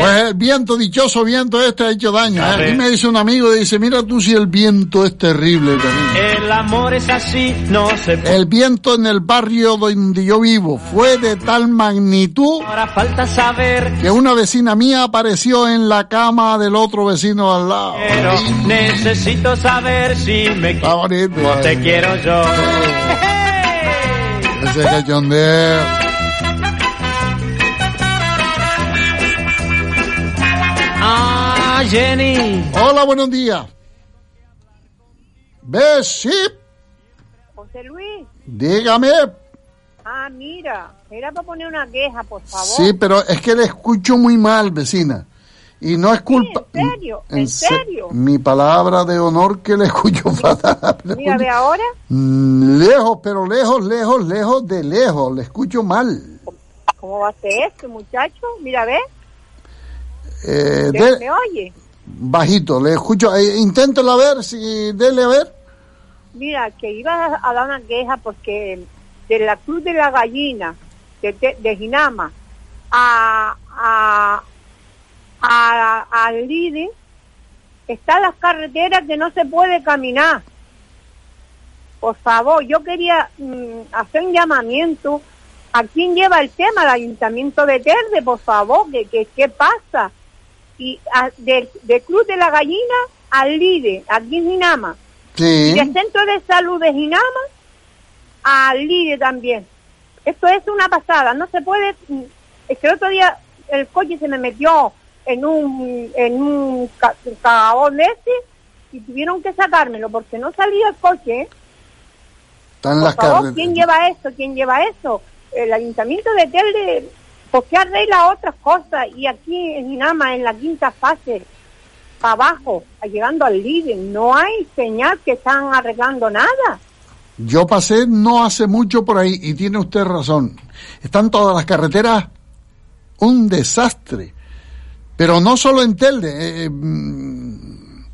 Pues el viento, dichoso viento este ha hecho daño. ¿eh? Aquí me dice un amigo, dice, mira tú si el viento es terrible también. El amor es así, no se El viento en el barrio donde yo vivo fue de tal magnitud Ahora falta saber, que una vecina mía apareció en la cama del otro vecino al lado. pero necesito saber si me Está bonito. ¿eh? te quiero yo. Ese cachondeo. Ah, Jenny. Hola, buenos días. Besí, José Luis, dígame. ah, mira, era para poner una queja, por favor. Sí, pero es que le escucho muy mal, vecina. Y no es culpa. ¿En serio? ¿En se- serio? Mi palabra de honor que le escucho fatal. Mira, ve ahora. Mm, Lejos, pero lejos, lejos, lejos de lejos. Le escucho mal. ¿Cómo va a ser esto, muchacho? Mira, ve. Eh, ¿Me, de- me oye? bajito, le escucho. Eh, inténtelo a ver, si dele a ver. Mira, que iba a, a dar una queja porque de la Cruz de la Gallina, de, de, de Ginama, a, a, a, al Lide, están las carreteras que no se puede caminar. Por favor, yo quería mm, hacer un llamamiento a quién lleva el tema, al Ayuntamiento de Terde, por favor, que, que, ¿qué pasa? Y a- de, de Cruz de la Gallina al Lide, aquí en Ginama. Sí. Y del Centro de Salud de Ginama al Lide también. Esto es una pasada, no se puede... mm, Es que el otro día el coche se me metió en un, en un ca- cagabón de ese y tuvieron que sacármelo porque no salía el coche. ¿eh? Están Por las favor. ¿quién lleva eso? ¿Quién lleva eso? El Ayuntamiento de Telde, ¿por qué arregla otras cosas? Y aquí en Ginama, en la quinta fase, para abajo, llegando al líder, no hay señal que están arreglando nada. Yo pasé no hace mucho por ahí y tiene usted razón. Están todas las carreteras un desastre. Pero no solo en Telde. eh, eh, mm,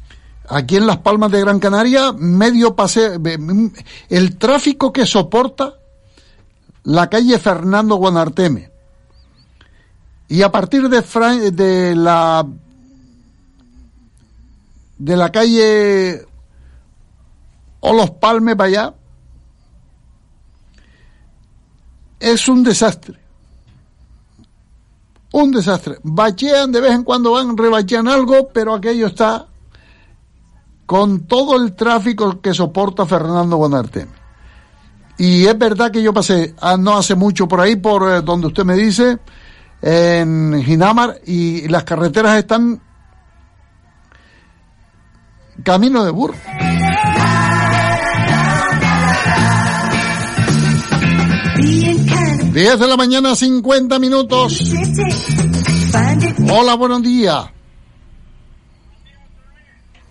aquí en Las Palmas de Gran Canaria, medio pase, eh, mm, el tráfico que soporta la calle Fernando Guanarteme Y a partir de, Fran- de la de la calle o los Palmes para allá es un desastre. Un desastre. Bachean, de vez en cuando van, rebachean algo, pero aquello está con todo el tráfico que soporta Fernando Bonarteme. Y es verdad que yo pasé ah, no hace mucho por ahí, por eh, donde usted me dice, en Ginamar, y las carreteras están camino de burro. 10 de la mañana, 50 minutos. Hola, buenos días.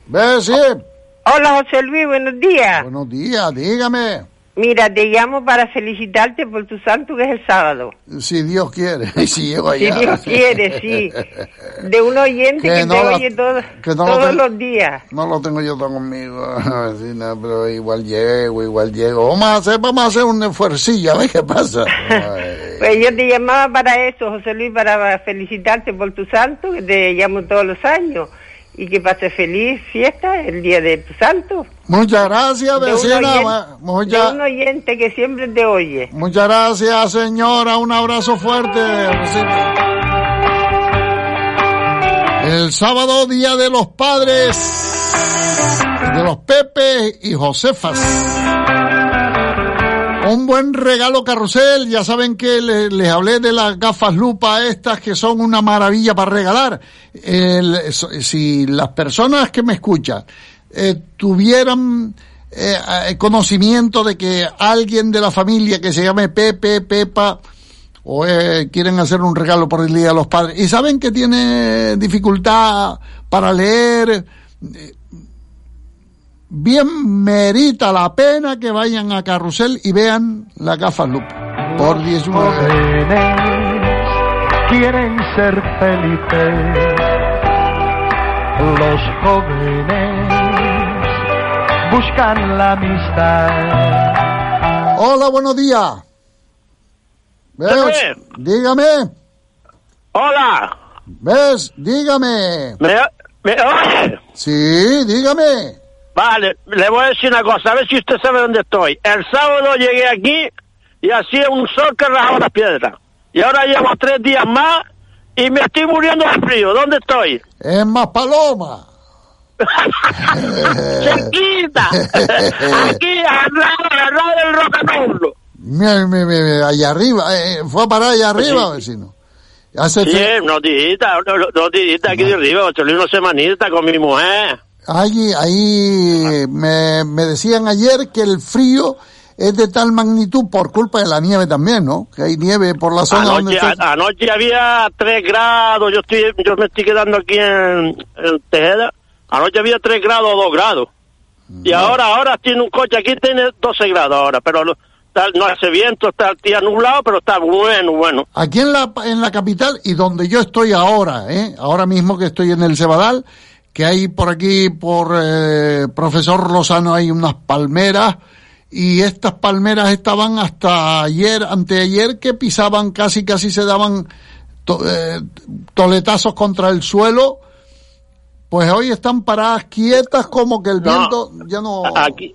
Ve, sí. Hola José Luis, buenos días. Buenos días, dígame. Mira, te llamo para felicitarte por tu santo que es el sábado. Si Dios quiere, si llego Si allá. Dios quiere, sí. De un oyente Que que, no te oye todo- que no lo todos los días. No lo tengo yo todo conmigo, vecina, pero igual llego, igual llego. Vamos a hacer, vamos a hacer un esfuercillo, a ver qué pasa. Pues yo te llamaba para eso, José Luis, para felicitarte por tu santo, que te llamo todos los años. Y que pases feliz fiesta el día de tu santo. Muchas gracias, De un vecina. oyente- Mucha- de un oyente que siempre te oye. Muchas gracias, señora. Un abrazo fuerte. vecina. El sábado, Día de los Padres, de los Pepe y Josefas. Un buen regalo carrusel, ya saben que le- les, hablé de las gafas lupa estas que son una maravilla para regalar. Si las personas que me escuchan eh, tuvieran eh, eh, conocimiento de que alguien de la familia que se llame Pepe, Pepa, o eh, quieren hacer un regalo por el Día de los Padres y saben que tiene dificultad para leer, eh, bien merita la pena que vayan a Carrusel y vean la gafa loop por 19 quieren ser felices. Los jóvenes buscan la amistad. Hola, buenos días. ¿Ves? Dígame. Hola. ¿Ves? Dígame. ¿Me, me oye? Sí, dígame. Vale, le voy a decir una cosa, a ver si usted sabe dónde estoy. El sábado llegué aquí y hacía un sol que rajaba las piedras. Y ahora llevo tres días más y me estoy muriendo de frío. ¿Dónde estoy? Es más paloma. Cerquita. aquí, al lado, al lado del roll. Mira, mira, mira, allá arriba. eh, fue a parar allá arriba, vecino. Hace Sí, unos días, unos unos días aquí de arriba, una semanita con mi mujer. Allí, ahí me, me decían ayer que el frío es de tal magnitud por culpa de la nieve también, ¿no? Que hay nieve por la zona donde Anoche, está. a- anoche había 3 grados, yo estoy yo me estoy quedando aquí en, en Tejeda. Anoche había 3 grados o 2 grados. Y ahora ahora tiene un coche aquí, tiene 12 grados ahora, pero no, está- no hace viento, está el día nublado, pero está bueno, bueno. Aquí en la, en la capital y donde yo estoy ahora, ¿eh? ahora mismo que estoy en el Cebadal, que hay por aquí, por eh, Profesor Lozano, hay unas palmeras y estas palmeras estaban hasta ayer, anteayer, que pisaban casi, casi se daban to- eh, toletazos contra el suelo. Pues hoy están paradas quietas como que el No. viento ya no... Aquí,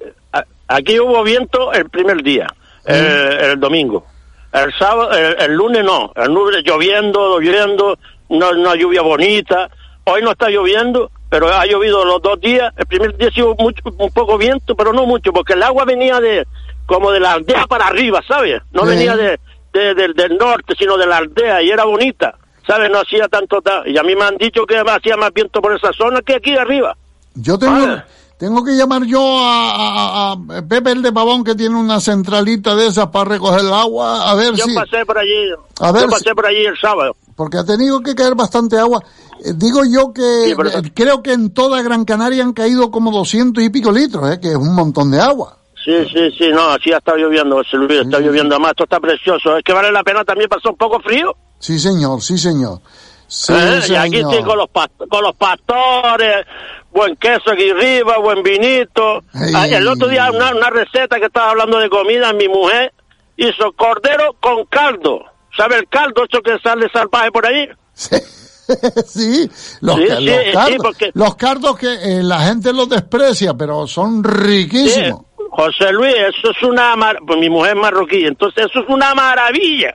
aquí hubo viento el primer día, el, el domingo. El sábado, el, el lunes no, el lunes lloviendo, lloviendo, una, una lluvia bonita. Hoy no está lloviendo, pero ha llovido los dos días. El primer día sí hubo mucho, un poco viento, pero no mucho, porque el agua venía de como de la aldea para arriba, ¿sabes? No Sí. venía de, de- del- del norte, sino de la aldea y era bonita, ¿sabes? No hacía tanto... ta- Y a mí me han dicho que hacía más viento por esa zona que aquí arriba. Yo tengo, tengo que llamar yo a, a- a Pepe el de Pavón que tiene una centralita de esas para recoger el agua, a ver Yo si, pasé por allí, A ver yo pasé si- por allí el sábado. porque ha tenido que caer bastante agua. Eh, digo yo que pero- eh, creo que en toda Gran Canaria han caído como doscientos y pico litros, eh, que es un montón de agua. Sí, sí, sí, no, así ha estado lloviendo, se Luis, está lloviendo más, esto está precioso. Es que vale la pena también pasar un poco frío. Sí, señor, sí, señor. Sí, ¿eh? Y aquí estoy con los, con los pastores, buen queso aquí arriba, buen vinito. Ey. Ah, El otro día una, una receta que estaba hablando de comida, mi mujer hizo cordero con caldo. ¿Sabe el caldo, eso que sale salvaje por ahí? sí, los, Sí, los sí, cardos, porque- los cardos que eh, la gente los desprecia, pero son riquísimos. José Luis, eso es una... mar- Pues mi mujer es marroquí, entonces eso es una maravilla.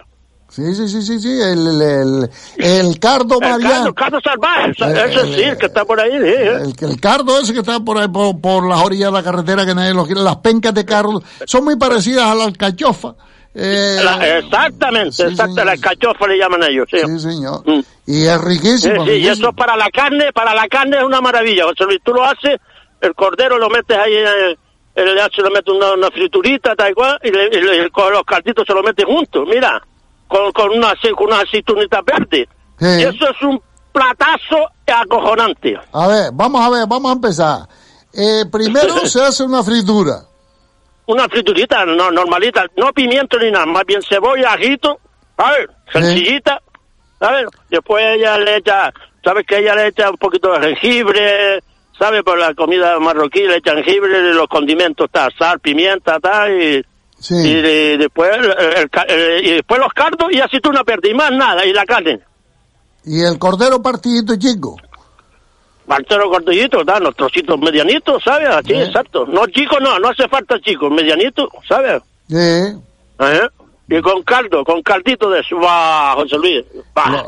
Sí, sí, sí, sí, sí, el, el, el, el cardo El mariano. el salvaje, eso, El- eso el- sí, el que está por ahí. sí, sí. El, que- el cardo ese que está por ahí, por, por las orillas de la carretera, que nadie lo quiere, las pencas de cardo, son muy parecidas a la alcachofa. Eh, La- exactamente, exacto, la cachofa le llaman ellos, sí. sí, señor. Mm. Y es Sí, riquísimo. sí, y eso para la carne, para la carne es una maravilla, José Luis. Tú lo haces, el cordero lo metes ahí, eh, el le metes una, una friturita, tal cual, y, le- y le- los cartitos se lo metes juntos, mira, con, con, una, con verdes. Sí. Y eso es un platazo acojonante. A ver, vamos a ver, vamos a empezar. Eh, primero se hace una fritura. Una friturita no, normalita, no pimiento ni nada, más bien cebolla, ajito, ¿sabes? Sencillita, ¿sabes? Después ella le echa, ¿sabes que ella le echa un poquito de jengibre? ¿Sabes? Por la comida marroquí le echa jengibre, los condimentos, está sal, pimienta, tal, y, Sí. y de- después, el- el y después los cardos y así tú una perdí más nada, y la carne. Y el cordero partidito chico. Bartero cortillito, da, los trocitos medianitos, ¿sabes? Así, exacto. No chicos, no, no hace falta chicos, medianitos, ¿sabes? Sí. Ajá. Y con caldo, con caldito de eso. Va, José Luis.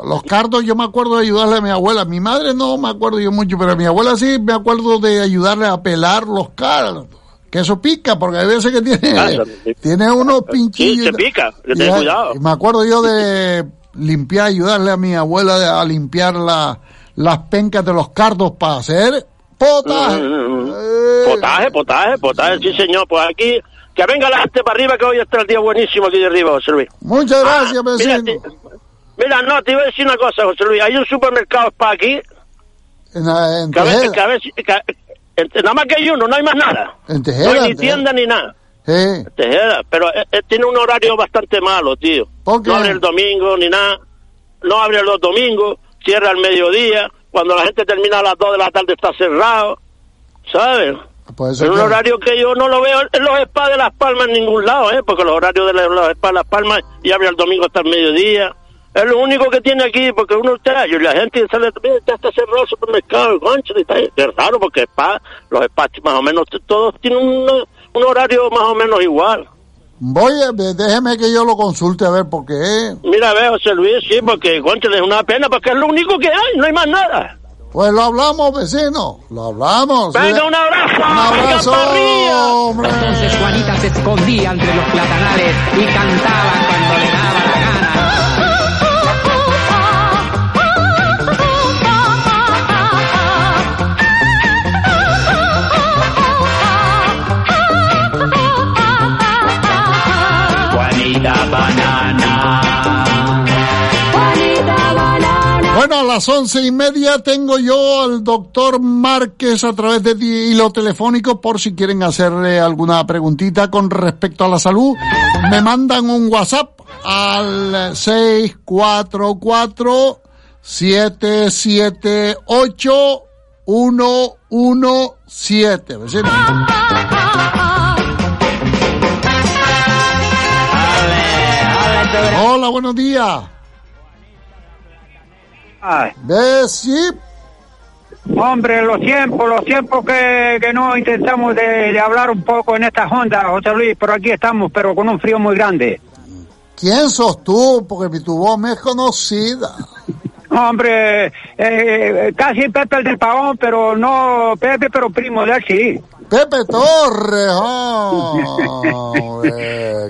Los cardos yo me acuerdo de ayudarle a mi abuela. Mi madre no me acuerdo yo mucho, pero a mi abuela sí me acuerdo de ayudarle a pelar los cardos. Que eso pica, porque hay veces que tiene, Ah, sí. tiene unos Sí, pinchillos. se pica, que ten cuidado. me acuerdo yo de limpiar, ayudarle a mi abuela a limpiar la- las pencas de los cardos para hacer potaje. Mm, Potaje, potaje, potaje, sí señor. Pues aquí, que venga la gente para arriba, que hoy está el día buenísimo aquí de arriba, José Luis. Muchas gracias, Ah, mira, no, te iba a decir una cosa, José Luis. Hay un supermercado para aquí, En, la- en que a veces, Tejeda. que a veces, que- en- nada más que hay uno, no hay más nada. En No hay ni tienda ni nada. Sí. Tejeda, pero eh, eh, tiene un horario bastante malo, tío. ¿Por qué? No abre el domingo ni nada. No abre los domingos, cierra al mediodía. Cuando la gente termina a las 2 de la tarde está cerrado. ¿Sabes? Pues eso Es un horario que yo no lo veo en los spas de Las Palmas en ningún lado, ¿eh? Porque los horarios de los spas de Las Palmas y abre el domingo hasta el mediodía. Es lo único que tiene aquí, porque uno está, y la gente sale, "Mira, ya está cerrado el supermercado, concha, está ahí". Es raro, porque spa, los spas más o menos, todos tienen un, un horario más o menos igual. Voy a, déjeme que yo lo consulte a ver por qué. Mira, ve, José Luis, sí, porque, concha, es una pena, porque es lo único que hay, no hay más nada. Pues lo hablamos, vecino. Lo hablamos. Venga, sí. un abrazo. Un abrazo, venga. Entonces Juanita se escondía entre los platanales y cantaba cuando le Juanita Banana. Bueno, a las once y media tengo yo al doctor Márquez a través de ti- hilo telefónico por si quieren hacerle alguna preguntita con respecto a la salud. Me mandan un WhatsApp al 644 778 117. Vecino. Hola, buenos días. ¿Ves? Sí. Hombre, los tiempos, los tiempos que, que no intentamos de, de hablar un poco en estas ondas, José Luis, por aquí estamos, pero con un frío muy grande. ¿Quién sos tú? Porque tu voz me es conocida. Hombre, eh, casi Pepe el del Pagón, pero no Pepe, pero primo de él sí. Pepe Torres.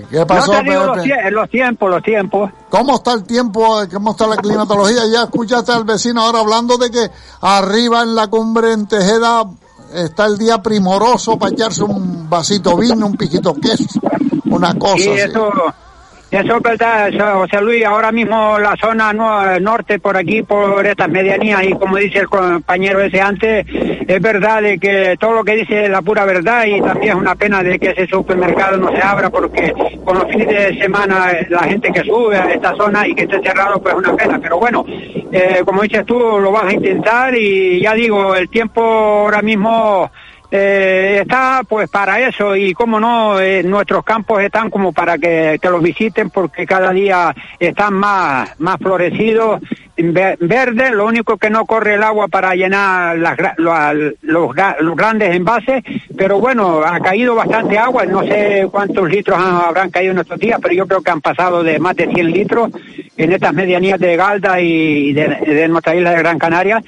¿Qué pasó, no te digo los, Pepe? tie- los tiempos, los tiempos. ¿Cómo está el tiempo? ¿Cómo está la climatología? Ya escuchaste al vecino ahora hablando de que arriba en la cumbre en Tejeda está el día primoroso para echarse un vasito vino, un piquito queso, una cosa Sí, así. Eso, es verdad, José Luis. Ahora mismo la zona no- norte, por aquí, por estas medianías, y como dice el compañero ese antes, es verdad de que todo lo que dice es la pura verdad y también es una pena de que ese supermercado no se abra porque con los fines de semana eh, la gente que sube a esta zona y que esté cerrado, pues es una pena. Pero bueno, eh, como dices tú, lo vas a intentar y ya digo, el tiempo ahora mismo eh, está pues para eso y como no, eh, nuestros campos están como para que, que los visiten porque cada día están más, más florecidos, ve- verdes, lo único que no corre el agua para llenar las, los, los grandes envases, pero bueno, ha caído bastante agua, no sé cuántos litros han- habrán caído en estos días, pero yo creo que han pasado de más de 100 litros en estas medianías de Galda y de, de nuestra isla de Gran Canaria,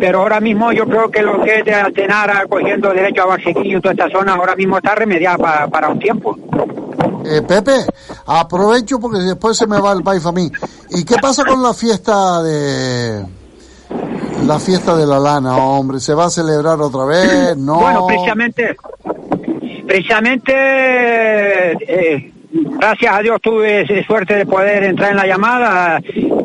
pero ahora mismo yo creo que lo que es de Altenara, cogiendo derecho a Barsequillo, toda esta zona, ahora mismo está remediada para, para un tiempo. Eh, Pepe, aprovecho porque después se me va el país a mí. ¿Y qué pasa con la fiesta de la fiesta de la lana, hombre? ¿Se va a celebrar otra vez? No. Bueno, precisamente, precisamente, eh, gracias a Dios tuve suerte de poder entrar en la llamada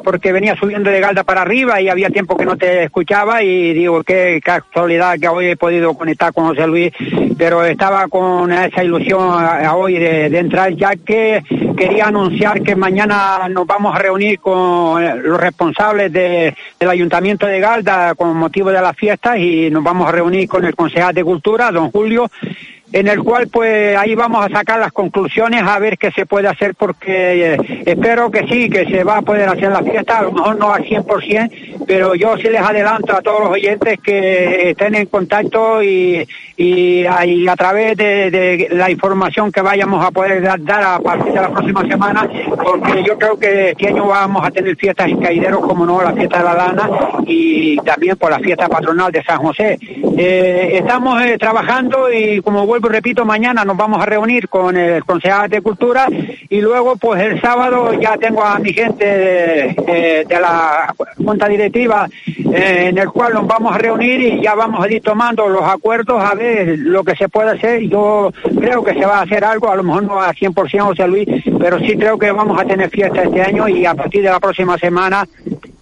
porque venía subiendo de Galda para arriba y había tiempo que no te escuchaba y digo, qué casualidad que hoy he podido conectar con José Luis, pero estaba con esa ilusión hoy de, entrar ya que quería anunciar que mañana nos vamos a reunir con eh, los responsables de- del Ayuntamiento de Galda con motivo de las fiestas y nos vamos a reunir con el concejal de Cultura, don Julio, en el cual pues ahí vamos a sacar las conclusiones a ver qué se puede hacer porque eh, espero que sí, que se va a poder hacer la fiesta, a lo mejor no al 100%, pero yo sí les adelanto a todos los oyentes que estén en contacto y, y, y a través de, la información que vayamos a poder dar, a partir de la próxima semana, porque yo creo que este año vamos a tener fiestas en Caideros, como no, la fiesta de la lana y también por la fiesta patronal de San José. Eh, estamos eh, trabajando y como vuelvo repito, mañana nos vamos a reunir con el concejal de Cultura y luego pues el sábado ya tengo a mi gente de, de la Junta Directiva eh, en el cual nos vamos a reunir y ya vamos a ir tomando los acuerdos a ver lo que se puede hacer. Yo creo que se va a hacer algo, a lo mejor no a 100% José Luis, pero sí creo que vamos a tener fiesta este año y a partir de la próxima semana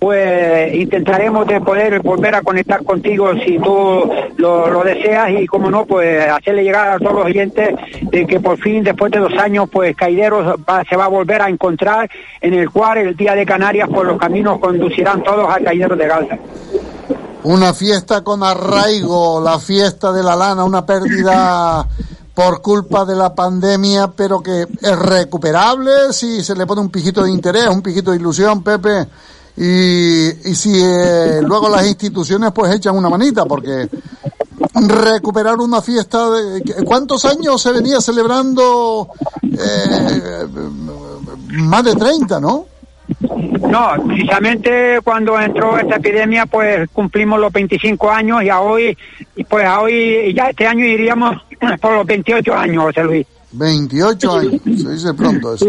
pues intentaremos de poder volver a conectar contigo si tú lo, deseas y como no, pues hacerle llegar a todos los oyentes de que por fin después de dos años pues Caideros va- se va a volver a encontrar en el cual el Día de Canarias pues los caminos conducirán todos a Caideros de Galda. Una fiesta con arraigo, la fiesta de la lana, una pérdida por culpa de la pandemia, pero que es recuperable si se le pone un pijito de interés, un pijito de ilusión, Pepe. Y, y si eh, luego las instituciones pues echan una manita, porque recuperar una fiesta de... ¿Cuántos años se venía celebrando? Eh, más de 30, ¿no? No, precisamente cuando entró esta epidemia, pues cumplimos los 25 años y a hoy, pues a hoy, ya este año iríamos por los 28 años, José Luis. 28 años, se dice pronto eso.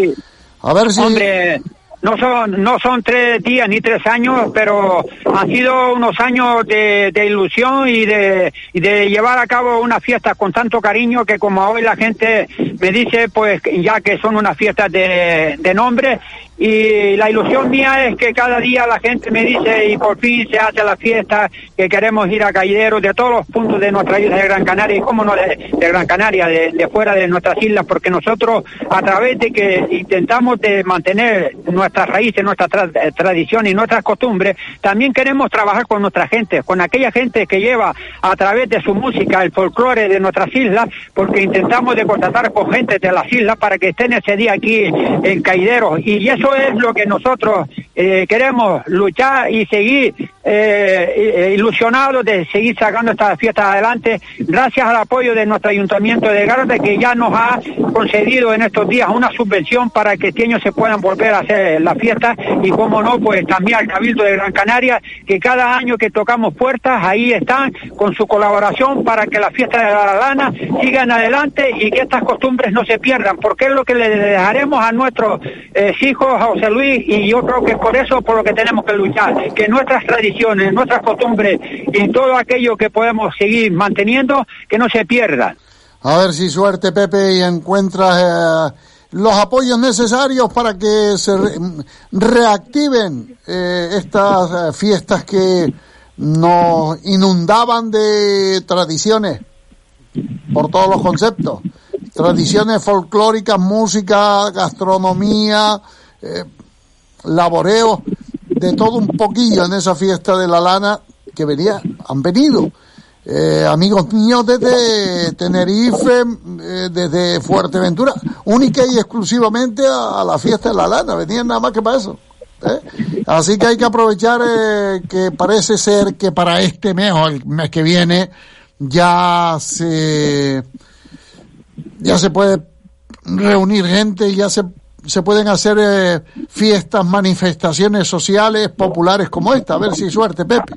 A ver si... Hombre, no son, no son tres días ni tres años, pero han sido unos años de, de ilusión y de, de llevar a cabo una fiesta con tanto cariño que como hoy la gente me dice, pues ya que son unas fiestas de, de nombre, y la ilusión mía es que cada día la gente me dice y por fin se hace la fiesta, que queremos ir a Caideros de todos los puntos de nuestra isla de Gran Canaria y como no de, Gran Canaria, de, fuera de nuestras islas, porque nosotros a través de que intentamos de mantener nuestras raíces, nuestra tra- eh, tradición y nuestras costumbres, también queremos trabajar con nuestra gente, con aquella gente que lleva a través de su música el folclore de nuestras islas, porque intentamos de contratar con gente de las islas para que estén ese día aquí en Caideros. Y eso es lo que nosotros eh, queremos luchar y seguir eh, ilusionados de seguir sacando esta fiesta adelante gracias al apoyo de nuestro ayuntamiento de Garda que ya nos ha concedido en estos días una subvención para que este año se puedan volver a hacer la fiesta y como no pues también al Cabildo de Gran Canaria que cada año que tocamos puertas ahí están con su colaboración para que la fiesta de la lana sigan adelante y que estas costumbres no se pierdan porque es lo que le dejaremos a nuestros eh, hijos José Luis y yo creo que por eso por lo que tenemos que luchar que nuestras tradiciones nuestras costumbres y todo aquello que podemos seguir manteniendo que no se pierdan A ver si suerte, Pepe, y encuentras eh, los apoyos necesarios para que se re- reactiven eh, estas eh, fiestas que nos inundaban de tradiciones por todos los conceptos. Tradiciones folclóricas, música, gastronomía, eh, laboreo, de todo un poquillo en esa fiesta de la lana que venía, han venido eh, amigos míos desde Tenerife, eh, desde Fuerteventura, única y exclusivamente a, la fiesta de la lana, venían nada más que para eso. Así que hay que aprovechar que parece ser que para este mes o el mes que viene ya se ya se puede reunir gente, ya se se pueden hacer eh, fiestas, manifestaciones sociales populares como esta. A ver si suerte, Pepe.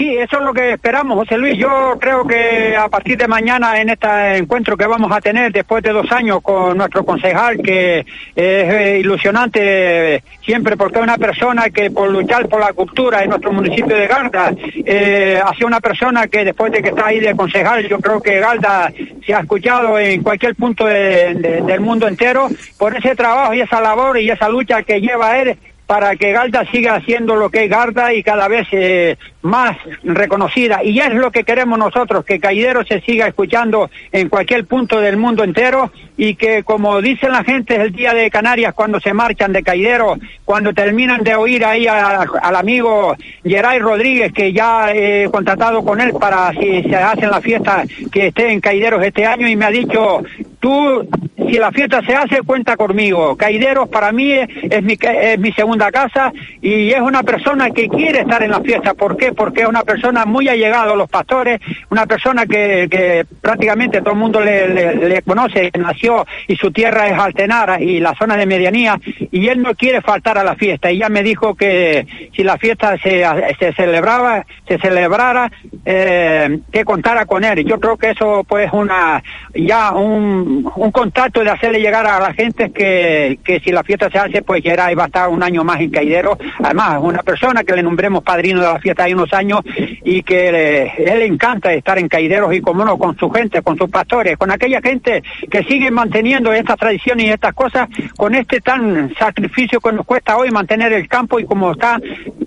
Sí, eso es lo que esperamos, José Luis. Yo creo que a partir de mañana en este encuentro que vamos a tener después de dos años con nuestro concejal, que es eh, ilusionante siempre porque es una persona que por luchar por la cultura en nuestro municipio de Garda, eh, ha sido una persona que después de que está ahí de concejal, yo creo que Garda se ha escuchado en cualquier punto de, de, del mundo entero por ese trabajo y esa labor y esa lucha que lleva él para que Garda siga haciendo lo que es Garda y cada vez eh, más reconocida. Y es lo que queremos nosotros, que Caidero se siga escuchando en cualquier punto del mundo entero y que, como dicen la gente, el día de Canarias cuando se marchan de Caidero, cuando terminan de oír ahí al amigo Geray Rodríguez, que ya he contratado con él para si se hacen la fiesta que esté en Caideros este año y me ha dicho, tú si la fiesta se hace, cuenta conmigo. Caideros para mí es, mi, segunda casa y es una persona que quiere estar en la fiesta. ¿Por qué? Porque es una persona muy allegada a los pastores, una persona que, prácticamente todo el mundo le, conoce, nació y su tierra es Altenara y la zona de medianía y él no quiere faltar a la fiesta. Y ya me dijo que si la fiesta se, se celebraba, se celebrara, eh, que contara con él. Yo creo que eso pues una ya un, un contacto de hacerle llegar a la gente que, que si la fiesta se hace, pues ya era, va a estar un año más en Caidero. Además, una persona que le nombremos padrino de la fiesta hay unos años y que le, él encanta estar en Caideros y como no, con su gente, con sus pastores, con aquella gente que sigue manteniendo estas tradiciones y estas cosas, con este tan sacrificio que nos cuesta hoy mantener el campo y como está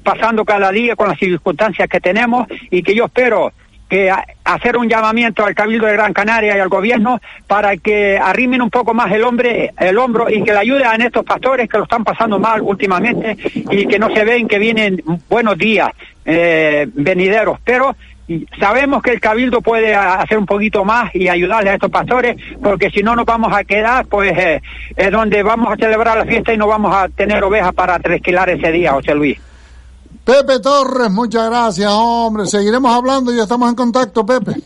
pasando cada día con las circunstancias que tenemos y que yo espero hacer un llamamiento al Cabildo de Gran Canaria y al gobierno para que arrimen un poco más el hombre, el hombro y que le ayuden a estos pastores que lo están pasando mal últimamente y que no se ven que vienen buenos días eh, venideros, pero sabemos que el cabildo puede hacer un poquito más y ayudarle a estos pastores porque si no nos vamos a quedar pues eh, es donde vamos a celebrar la fiesta y no vamos a tener ovejas para trasquilar ese día José Luis Pepe Torres, muchas gracias, hombre. Seguiremos hablando y estamos en contacto, Pepe.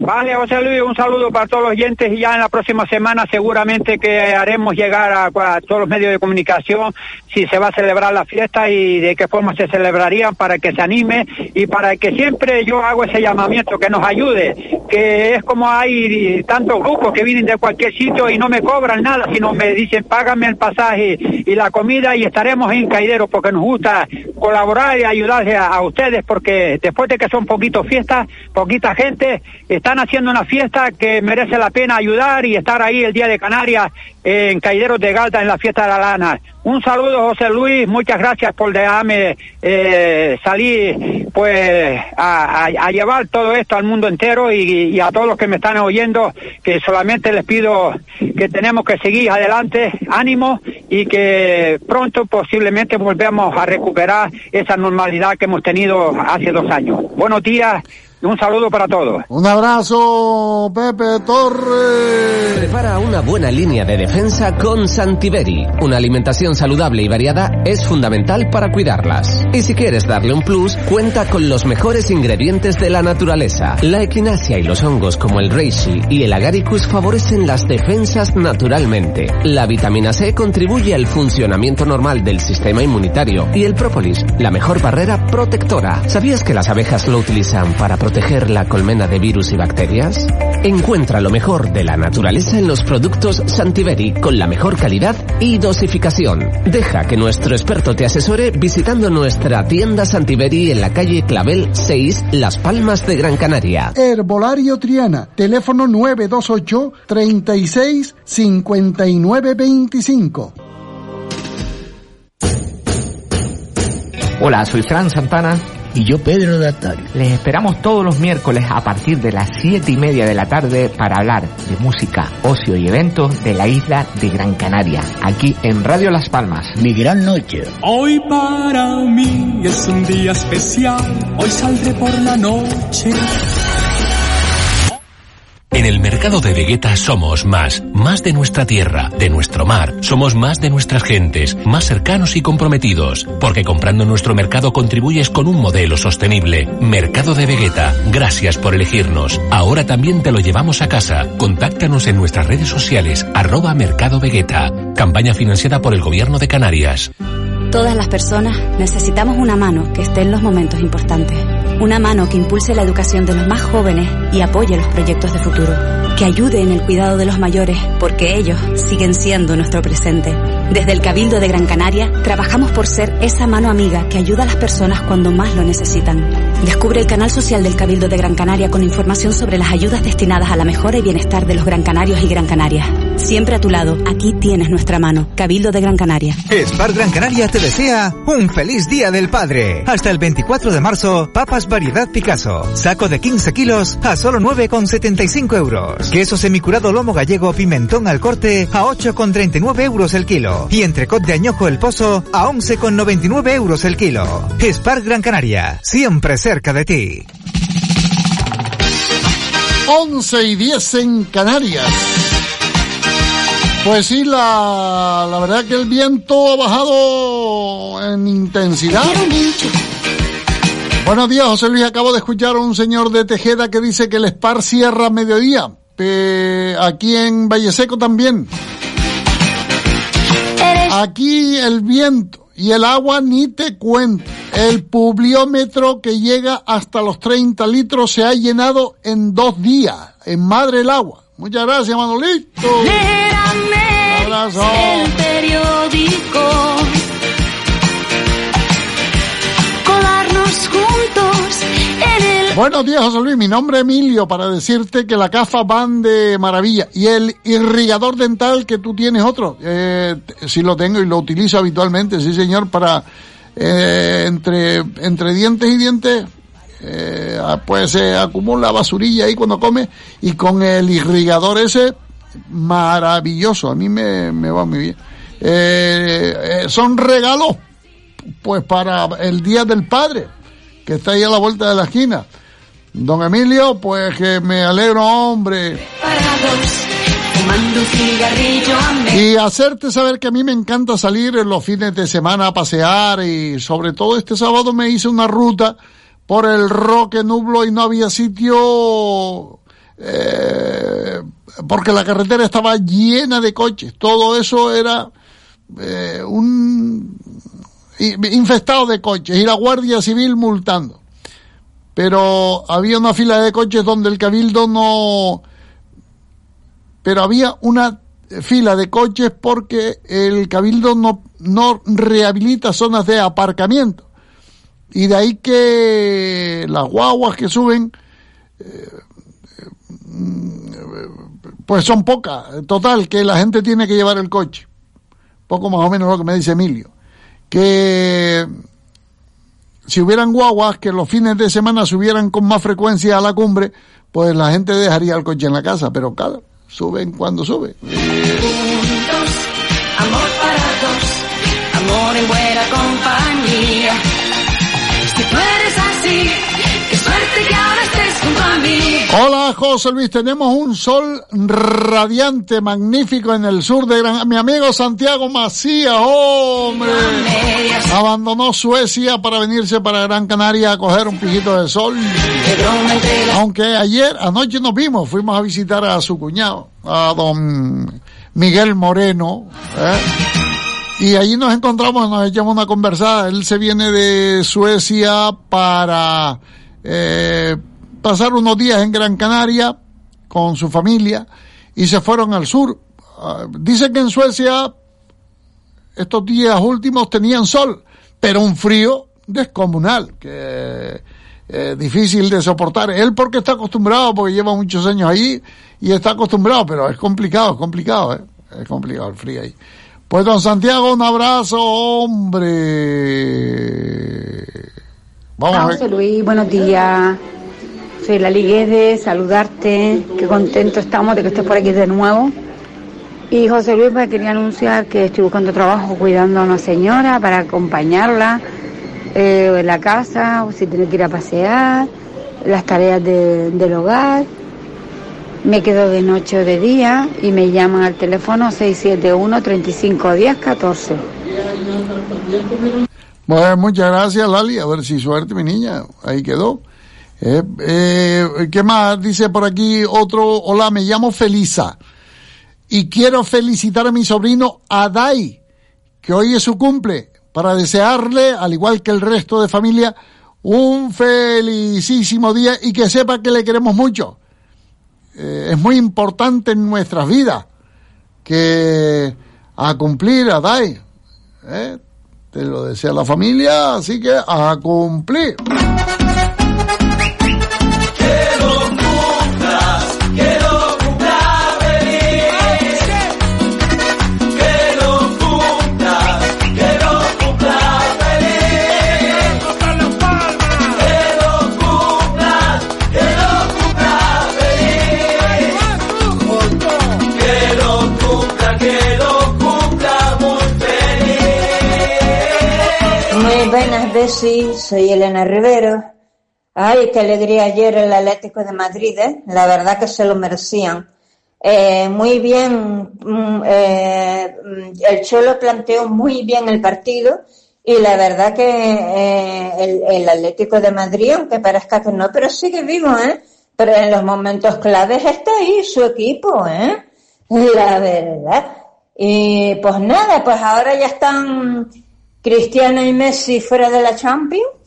Vale, José Luis, un saludo para todos los oyentes y ya en la próxima semana seguramente que haremos llegar a, todos los medios de comunicación si se va a celebrar la fiesta y de qué forma se celebrarían para que se anime y para que siempre yo hago ese llamamiento que nos ayude, que es como hay tantos grupos que vienen de cualquier sitio y no me cobran nada, sino me dicen págame el pasaje y la comida y estaremos en Caidero porque nos gusta colaborar y ayudarle a, a ustedes porque después de que son poquitos fiestas, poquita gente, están haciendo una fiesta que merece la pena ayudar y estar ahí el día de Canarias en Caideros de Galta en la fiesta de la lana. Un saludo José Luis, muchas gracias por dejarme eh, salir pues a, llevar todo esto al mundo entero y, y, a todos los que me están oyendo que solamente les pido que tenemos que seguir adelante, ánimo y que pronto posiblemente volvemos a recuperar esa normalidad que hemos tenido hace dos años. Buenos días un saludo para todos. Un abrazo, Pepe Torres. Prepara una buena línea de defensa con Santiberi. Una alimentación saludable y variada es fundamental para cuidarlas. Y si quieres darle un plus, cuenta con los mejores ingredientes de la naturaleza. La equinacia y los hongos como el reishi y el agaricus favorecen las defensas naturalmente. La vitamina C contribuye al funcionamiento normal del sistema inmunitario. Y el própolis, la mejor barrera protectora. ¿Sabías que las abejas lo utilizan para proteger proteger la colmena de virus y bacterias? Encuentra lo mejor de la naturaleza en los productos Santiberi con la mejor calidad y dosificación. Deja que nuestro experto te asesore visitando nuestra tienda Santiberi en la calle Clavel 6, Las Palmas de Gran Canaria. Herbolario Triana, teléfono 928 36 59 25. Hola, soy Fran Santana Y yo Pedro de Atario. Les esperamos todos los miércoles a partir de las siete y media de la tarde para hablar de música, ocio y eventos de la isla de Gran Canaria, aquí en Radio Las Palmas. Mi gran noche. Hoy para mí es un día especial, hoy saldré por la noche. En el mercado de Vegeta somos más, más de nuestra tierra, de nuestro mar, somos más de nuestras gentes, más cercanos y comprometidos, porque comprando nuestro mercado contribuyes con un modelo sostenible. Mercado de Vegeta, gracias por elegirnos. Ahora también te lo llevamos a casa. Contáctanos en nuestras redes sociales, arroba Mercado Vegeta. Campaña financiada por el Gobierno de Canarias. Todas las personas necesitamos una mano que esté en los momentos importantes. Una mano que impulse la educación de los más jóvenes y apoye los proyectos de futuro. Que ayude en el cuidado de los mayores, porque ellos siguen siendo nuestro presente. Desde el Cabildo de Gran Canaria, trabajamos por ser esa mano amiga que ayuda a las personas cuando más lo necesitan. Descubre el canal social del Cabildo de Gran Canaria con información sobre las ayudas destinadas a la mejora y bienestar de los gran canarios y gran canarias. Siempre a tu lado, aquí tienes nuestra mano. Cabildo de Gran Canaria. Spar Gran Canaria te desea un feliz día del padre. Hasta el 24 de marzo, papas variedad Picasso. Saco de 15 kilos a solo 9,75 euros. Queso semicurado lomo gallego pimentón al corte a 8,39 euros el kilo. Y entrecot de añojo el pozo a 11,99 euros el kilo. Spar Gran Canaria, siempre cerca de ti. 11 y 10 en Canarias. Pues sí, la, la verdad que el viento ha bajado en intensidad. Buenos días, José Luis. Acabo de escuchar a un señor de Tejeda que dice que el Spar cierra a mediodía. Eh, aquí en Valle Seco también. Aquí el viento y el agua ni te cuento. El publiómetro que llega hasta los 30 litros se ha llenado en dos días. En madre el agua. Muchas gracias, Manolito. Un abrazo. el periódico. Colarnos juntos en el Buenos días, José Luis. Mi nombre es Emilio para decirte que la CAFA van de maravilla. Y el irrigador dental que tú tienes otro. Eh, sí lo tengo y lo utilizo habitualmente, sí señor, para eh, entre, entre dientes y dientes. eh, pues se acumula basurilla ahí cuando come y con el irrigador ese maravilloso. A mí me, me va muy bien. Eh, eh, son regalos pues para el Día del Padre, que está ahí a la vuelta de la esquina. Don Emilio, pues que me alegro, hombre. Y hacerte saber que a mí me encanta salir en los fines de semana a pasear y sobre todo este sábado me hice una ruta por el Roque Nublo y no había sitio eh, porque la carretera estaba llena de coches. Todo eso era eh, un infestado de coches y la Guardia Civil multando. Pero había una fila de coches donde el cabildo no pero había una fila de coches porque el cabildo no, no rehabilita zonas de aparcamiento. Y de ahí que las guaguas que suben, eh, mm, pues son pocas. Total, que la gente tiene que llevar el coche. Poco más o menos lo que me dice Emilio. Que si hubieran guaguas que los fines de semana subieran con más frecuencia a la cumbre, pues la gente dejaría el coche en la casa. Pero claro, suben cuando suben. Hola José Luis, tenemos un sol radiante, magnífico en el sur de Gran... Mi amigo Santiago Macías, hombre, abandonó Suecia para venirse para Gran Canaria a coger un pijito de sol. Aunque ayer, anoche nos vimos, fuimos a visitar a su cuñado, a don Miguel Moreno, ¿eh? y allí nos encontramos, nos echamos una conversada. Él se viene de Suecia para eh, pasar unos días en Gran Canaria con su familia y se fueron al sur. Ah, dice que en Suecia estos días últimos tenían sol, pero un frío descomunal, que eh, difícil de soportar. Él porque está acostumbrado, porque lleva muchos años ahí y está acostumbrado, pero es complicado, es complicado, ¿eh? es complicado el frío ahí. Pues don Santiago, un abrazo, hombre. Vamos a ver. José Luis, buenos días. Soy la de saludarte. Qué contento estamos de que estés por aquí de nuevo. Y José Luis, pues quería anunciar que estoy buscando trabajo cuidando a una señora para acompañarla eh, en la casa, o si tiene que ir a pasear, las tareas de- del hogar. Me quedo de noche o de día y me llaman al teléfono 671 3510 14. Bueno, muchas gracias, Lali. A ver si suerte, mi niña. Ahí quedó. Eh, eh, ¿Qué más? Dice por aquí otro. Hola, me llamo Felisa. Y quiero felicitar a mi sobrino Adai, que hoy es su cumple, para desearle, al igual que el resto de familia, un felicísimo día y que sepa que le queremos mucho. Eh, es muy importante en nuestras vidas que a cumplir, Adai. Te lo desea la familia, así que a cumplir. Bessie. Soy Elena Rivero. Ay, qué alegría ayer el Atlético de Madrid, ¿eh? La verdad que se lo merecían. Eh, muy bien, mm, eh, el Cholo planteó muy bien el partido y la verdad que eh, el, el Atlético de Madrid, aunque parezca que no, pero sigue vivo, ¿eh? Pero en los momentos claves está ahí su equipo, ¿eh? La verdad. Y pues nada, pues ahora ya están Cristiano y Messi fuera de la Champions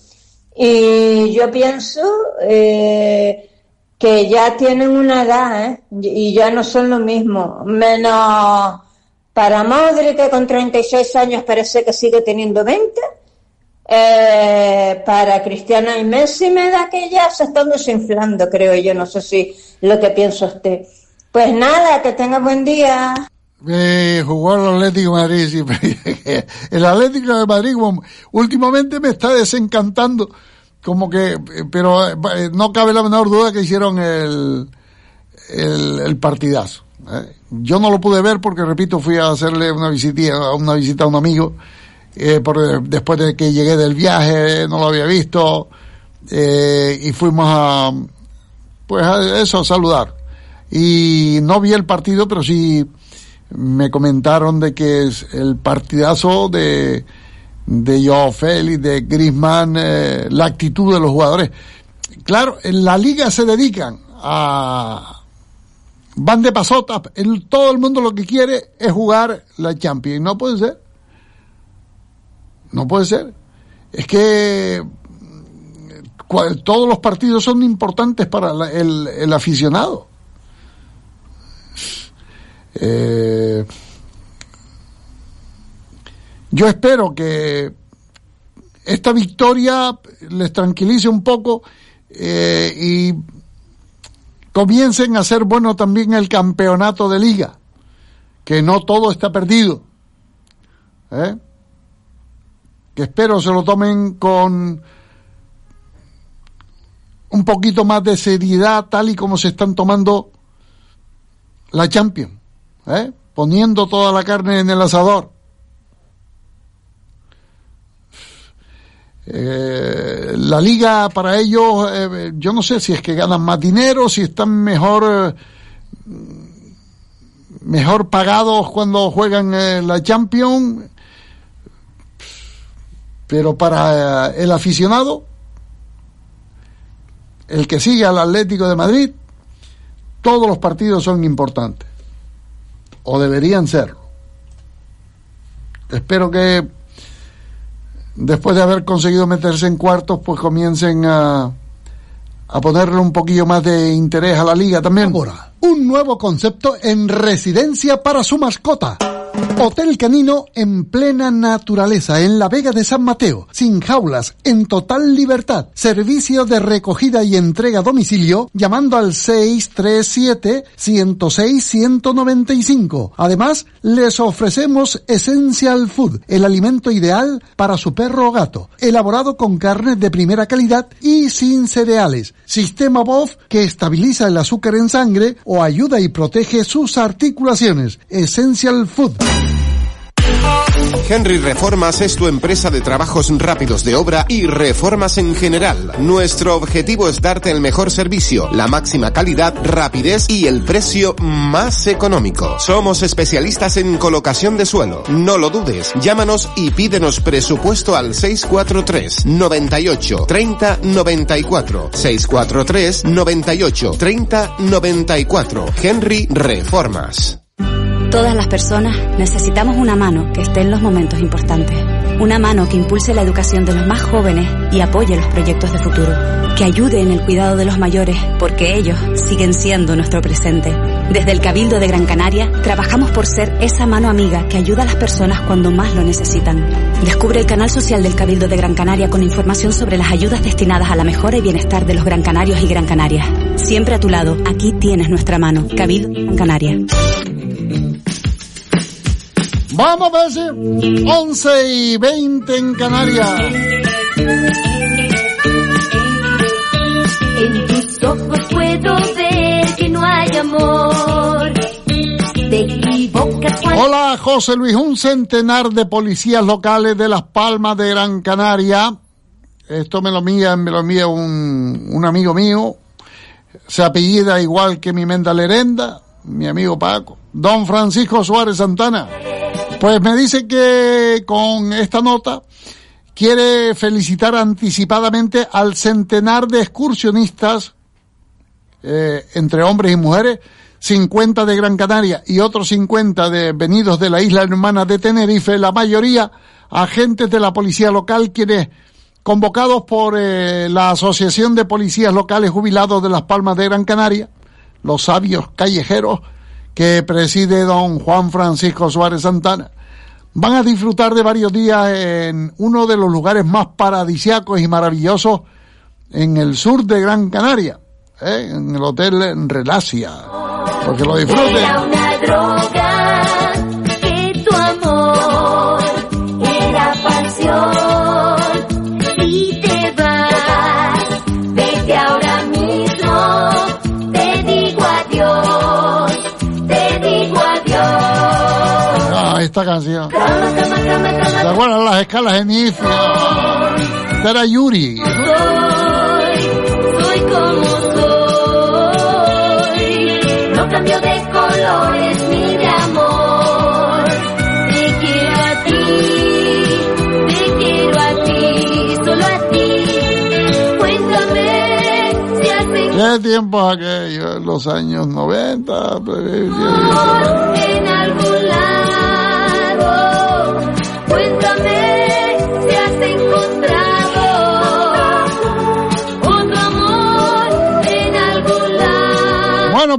y yo pienso eh, que ya tienen una edad ¿eh? y ya no son lo mismo. Menos para Modric que con 36 años parece que sigue teniendo 20. Eh, para Cristiano y Messi me da que ya se están desinflando, creo yo. No sé si lo que piensa usted. Pues nada, que tenga buen día. Eh, jugó el Atlético de Madrid. sí, el Atlético de Madrid últimamente me está desencantando. Como que, eh, pero eh, no cabe la menor duda que hicieron el, el, el partidazo. ¿eh? Yo no lo pude ver porque, repito, fui a hacerle una visita, una visita a un amigo. después de que llegué del viaje, no lo había visto. y fuimos a, pues a eso, a saludar. Y no vi el partido, pero sí me comentaron de que es el partidazo de, de Joao Félix, de Griezmann, eh, la actitud de los jugadores. Claro, en la liga se dedican a van de pasota, el, todo el mundo lo que quiere es jugar la Champions, no puede ser. No puede ser. Es que cua- todos los partidos son importantes para el aficionado. Eh, yo espero que esta victoria les tranquilice un poco eh, y comiencen a ser bueno también el campeonato de liga, que no todo está perdido. ¿eh? Que espero se lo tomen con un poquito más de seriedad, tal y como se están tomando la Champions, ¿eh? poniendo toda la carne en el asador. Eh, la liga para ellos, eh, yo no sé si es que ganan más dinero, si están mejor, mejor pagados cuando juegan la Champions, pero para el aficionado, el que sigue al Atlético de Madrid, todos los partidos son importantes, o deberían serlo. Espero que después de haber conseguido meterse en cuartos, pues comiencen a, a ponerle un poquillo más de interés a la liga también. Un nuevo concepto en residencia para su mascota. Hotel Canino en plena naturaleza, en la Vega de San Mateo, sin jaulas, en total libertad. Servicio de recogida y entrega a domicilio llamando al 637-106-195. Además, les ofrecemos Essential Food, el alimento ideal para su perro o gato, elaborado con carne de primera calidad y sin cereales. Sistema BOF que estabiliza el azúcar en sangre o ayuda y protege sus articulaciones. Essential Food. Henry Reformas es tu empresa de trabajos rápidos de obra y reformas en general. Nuestro objetivo es darte el mejor servicio, la máxima calidad, rapidez y el precio más económico. Somos especialistas en colocación de suelo. No lo dudes. Llámanos y pídenos presupuesto al 643 98 30 94. 643 98 30 94. Henry Reformas. Todas las personas necesitamos una mano que esté en los momentos importantes. Una mano que impulse la educación de los más jóvenes y apoye los proyectos de futuro. Que ayude en el cuidado de los mayores porque ellos siguen siendo nuestro presente. Desde el Cabildo de Gran Canaria trabajamos por ser esa mano amiga que ayuda a las personas cuando más lo necesitan. Descubre el canal social del Cabildo de Gran Canaria con información sobre las ayudas destinadas a la mejora y bienestar de los Gran Canarios y Gran Canarias. Siempre a tu lado, aquí tienes nuestra mano. Cabildo Gran Canaria. Vamos a ver si 11 y 20 en Canarias. En tus ojos puedo ver que no hay amor. Te equivocas cuando... Hola José Luis, un centenar de policías locales de Las Palmas de Gran Canaria. Esto me lo envía, me lo envía un, un amigo mío. Se apellida igual que mi menda Lerenda, mi amigo Paco. Don Francisco Suárez Santana. Pues me dice que con esta nota quiere felicitar anticipadamente al centenar de excursionistas, eh, entre hombres y mujeres, 50 de Gran Canaria y otros 50 de, venidos de la isla hermana de Tenerife, la mayoría agentes de la policía local, quienes convocados por eh, la Asociación de Policías Locales Jubilados de Las Palmas de Gran Canaria, los sabios callejeros, que preside don Juan Francisco Suárez Santana. Van a disfrutar de varios días en uno de los lugares más paradisiacos y maravillosos en el sur de Gran Canaria, ¿eh? en el Hotel Relacia. Porque lo disfruten. Canción. ¿Se acuerdan las escalas en mi Esta era Yuri. Soy como soy, no cambio de colores ni de amor. Te quiero a ti, te quiero a ti, solo a ti. Cuéntame si has ¿Qué tiempo aquello? En los años 90. pues, encontrado en algún lado.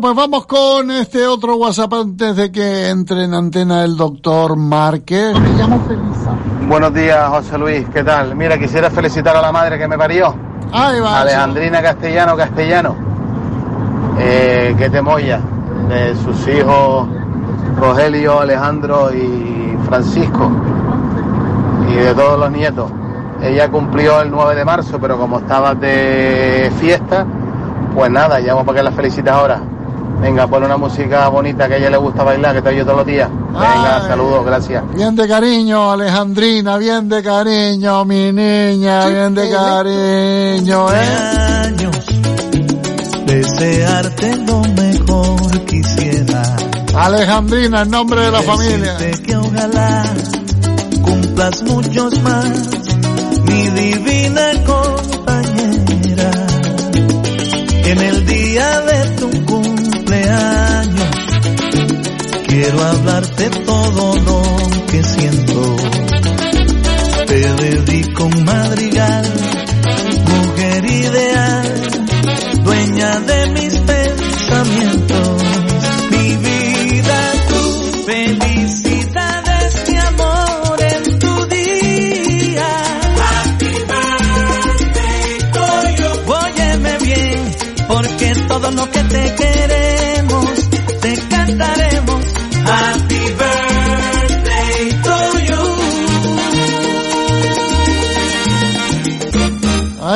Pues vamos con este otro WhatsApp antes de que entre en antena el doctor Márquez. Me llamo Felisa. Buenos días, José Luis, ¿qué tal? Mira, quisiera felicitar a la madre que me parió. Ahí va. Alejandrina Castellano Castellano. Eh, que te molla. De sus hijos Rogelio, Alejandro y Francisco. Y de todos los nietos. Ella cumplió el 9 de marzo, pero como estabas de fiesta, pues nada, llamo para que la felicites ahora. Venga, pon una música bonita que a ella le gusta bailar, que te oye todos los días. Venga, Ay. saludos, gracias. Bien de cariño, Alejandrina, bien de cariño, mi niña, bien de cariño, ¿eh? Desearte lo mejor quisiera. Alejandrina, en nombre de la familia. Decirte que ojalá cumplas muchos más, mi divina compañera. En el día de Quiero hablarte todo lo que siento. Te dedico un madrigal, mujer ideal, dueña de mis pensamientos. Mi vida, tu felicidad es mi amor en tu día. Activarte, Óyeme bien, porque todo lo que te queda.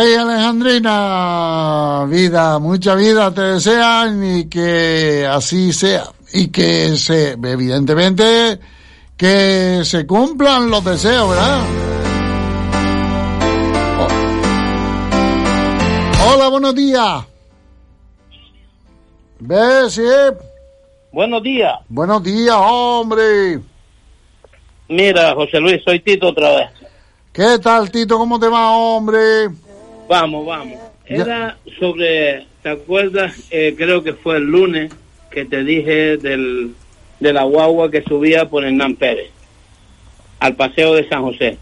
Ay, Alejandrina, vida, mucha vida te desean y que así sea. Y que se, evidentemente, que se cumplan los deseos, ¿verdad? Oh. Hola, buenos días. ¿Ves? Buenos días. Buenos días, hombre. Mira, José Luis, soy Tito otra vez. ¿Qué tal, Tito? ¿Cómo te va, hombre? Vamos, vamos. Era sobre, ¿te acuerdas? Eh, creo que fue el lunes que te dije del, de la guagua que subía por Hernán Pérez al paseo de San José.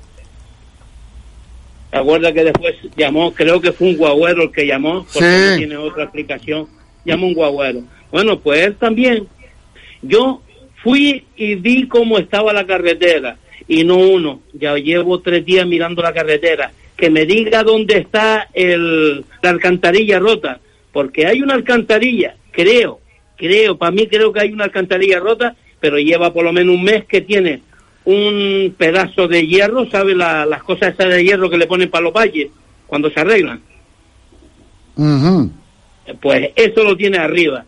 ¿Te acuerdas que después llamó? Creo que fue un guagüero el que llamó, porque Sí. no tiene otra explicación. Llamó un guagüero. Bueno, pues él también. Yo fui y vi cómo estaba la carretera. Y no uno, ya llevo tres días mirando la carretera. Que me diga dónde está el, la alcantarilla rota. Porque hay una alcantarilla, creo, creo, para mí creo que hay una alcantarilla rota, pero lleva por lo menos un mes que tiene un pedazo de hierro, ¿sabe? La- las cosas esas de hierro que le ponen para los valles cuando se arreglan. Pues eso lo tiene arriba.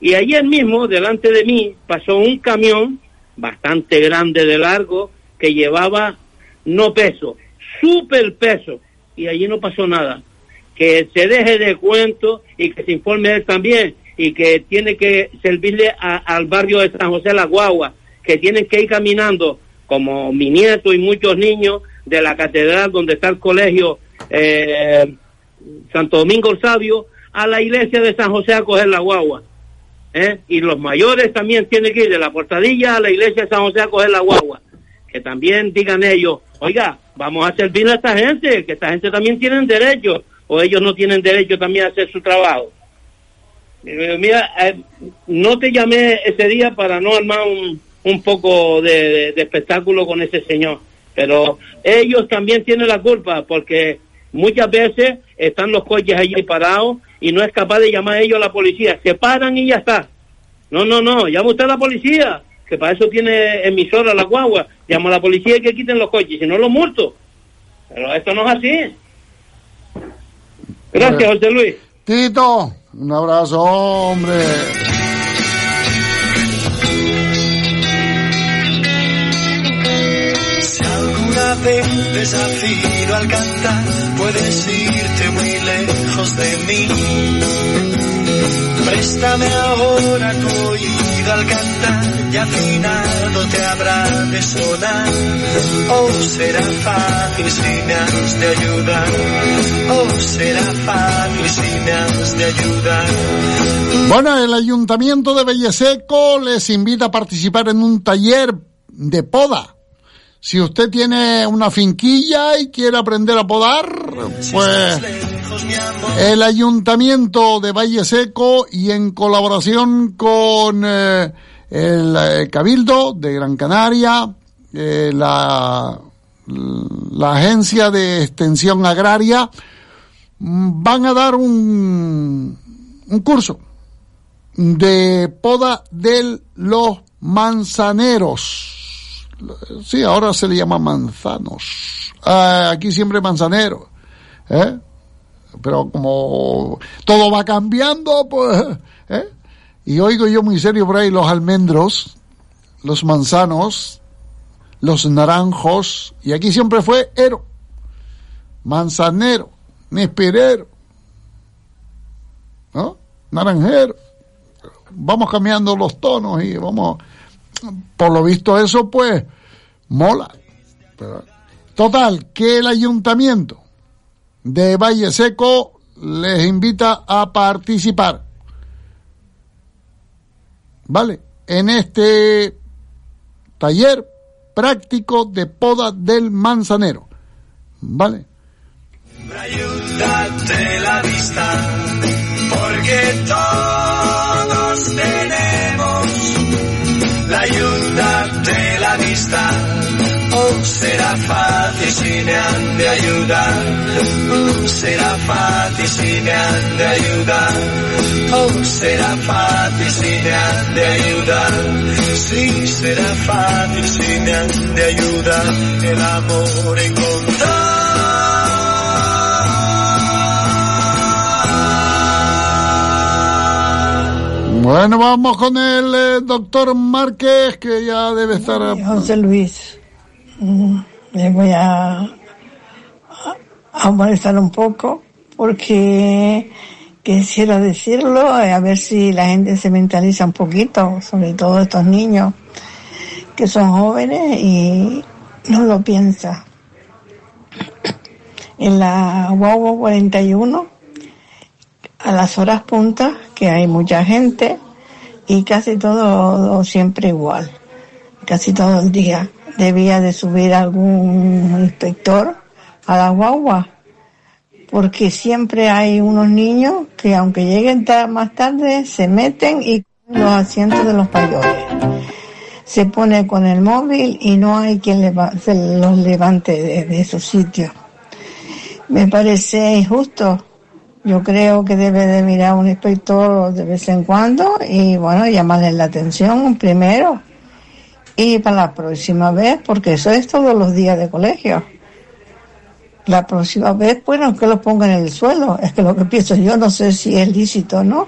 Y ayer mismo, delante de mí, pasó un camión bastante grande de largo que llevaba no peso, super peso. Y allí no pasó nada. Que se deje de cuento y que se informe él también. Y que tiene que servirle a- al barrio de San José La Guagua, que tienen que ir caminando, como mi nieto y muchos niños, de la catedral donde está el colegio eh, Santo Domingo Sabio, a la iglesia de San José a coger la guagua. ¿eh? Y los mayores también tienen que ir de la portadilla a la iglesia de San José a coger la guagua. Que también digan ellos, oiga, vamos a servir a esta gente, que esta gente también tienen derecho, o ellos no tienen derecho también a hacer su trabajo. Eh, Mira, eh, no te llamé ese día para no armar un, poco de espectáculo con ese señor, pero ellos también tienen la culpa porque muchas veces están los coches allí parados y no es capaz de llamar a ellos a la policía. Se paran y ya está. No, no, no, llama usted a la policía, que para eso tiene emisora la guagua. Llama a la policía y que quiten los coches, si no los multo. Pero esto no es así. Gracias, José Luis. Tito, un abrazo, hombre. Si alguna vez desafío al cantar, puedes irte muy lejos de mí. Préstame ahora tu oído al cantar, y afinado te habrá de sonar. Oh, será fácil si me has de ayudar. Oh, será fácil si me has de ayudar. Bueno, el Ayuntamiento de Belleseco les invita a participar en un taller de poda. Si usted tiene una finquilla y quiere aprender a podar, pues el Ayuntamiento de Valle Seco y en colaboración con eh, el eh, Cabildo de Gran Canaria, eh, la, la Agencia de Extensión Agraria, van a dar un, un curso de poda de los manzaneros. Sí, ahora se le llama manzanos. Ah, aquí siempre manzanero. ¿eh? Pero como todo va cambiando, pues... ¿eh? Y oigo yo muy serio por ahí los almendros, los manzanos, los naranjos, y aquí siempre fue ero, manzanero, nespirero, ¿no? Naranjero. Vamos cambiando los tonos y vamos por lo visto eso pues mola. Total, que el ayuntamiento de Valle Seco les invita a participar. ¿Vale? En este taller práctico de poda del manzanero. ¿Vale? Date la vista, porque todos tenemos vista. Oh, será fácil si me han de ayudar. Oh, será fácil si me han de ayudar. Oh, será fácil si me han de ayudar. Sí, será fácil si me han de ayudar. El amor encontrar. Bueno, vamos con el eh, doctor Márquez, que ya debe estar... a- José Luis, mm, le voy a, a- a molestar un poco porque quisiera decirlo, eh, a ver si la gente se mentaliza un poquito, sobre todo estos niños que son jóvenes y no lo piensa. En la Guagua 41, a las horas puntas, que hay mucha gente y casi todo siempre igual casi todo el día. Debía de subir algún inspector a la guagua, porque siempre hay unos niños que aunque lleguen más tarde, se meten y los asientos de los mayores. Se pone con el móvil y no hay quien leva- se los levante de, de su sitio. Me parece injusto. Yo creo que debe de mirar un inspector de vez en cuando y bueno, llamarle la atención primero y para la próxima vez, porque eso es todos los días de colegio. La próxima vez, bueno, que lo pongan en el suelo. Es que lo que pienso yo no sé si es lícito o no.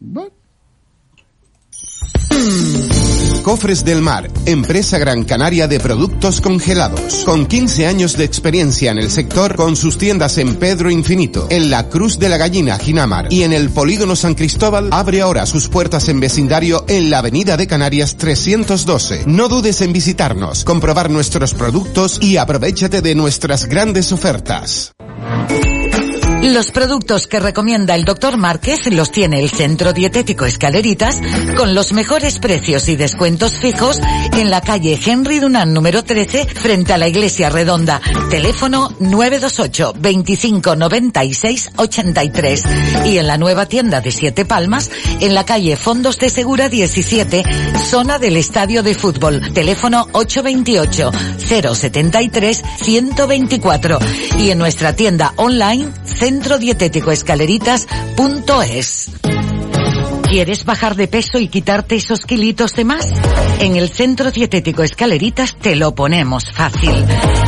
Cofres del Mar, empresa gran canaria de productos congelados. Con 15 años de experiencia en el sector, con sus tiendas en Pedro Infinito, en la Cruz de la Gallina, Ginamar, y en el Polígono San Cristóbal, abre ahora sus puertas en vecindario en la Avenida de Canarias 312. No dudes en visitarnos, comprobar nuestros productos y aprovechate de nuestras grandes ofertas. Los productos que recomienda el doctor Márquez los tiene el Centro Dietético Escaleritas con los mejores precios y descuentos fijos en la calle Henry Dunant número 13 frente a la Iglesia Redonda. Teléfono 928 25 96 83 y en la nueva tienda de Siete Palmas en la calle Fondos de Segura 17 zona del Estadio de Fútbol. Teléfono 828 073 124 y en nuestra tienda online centrodietéticoescaleritas.es. ¿Quieres bajar de peso y quitarte esos kilitos de más? En el Centro Dietético Escaleritas te lo ponemos fácil.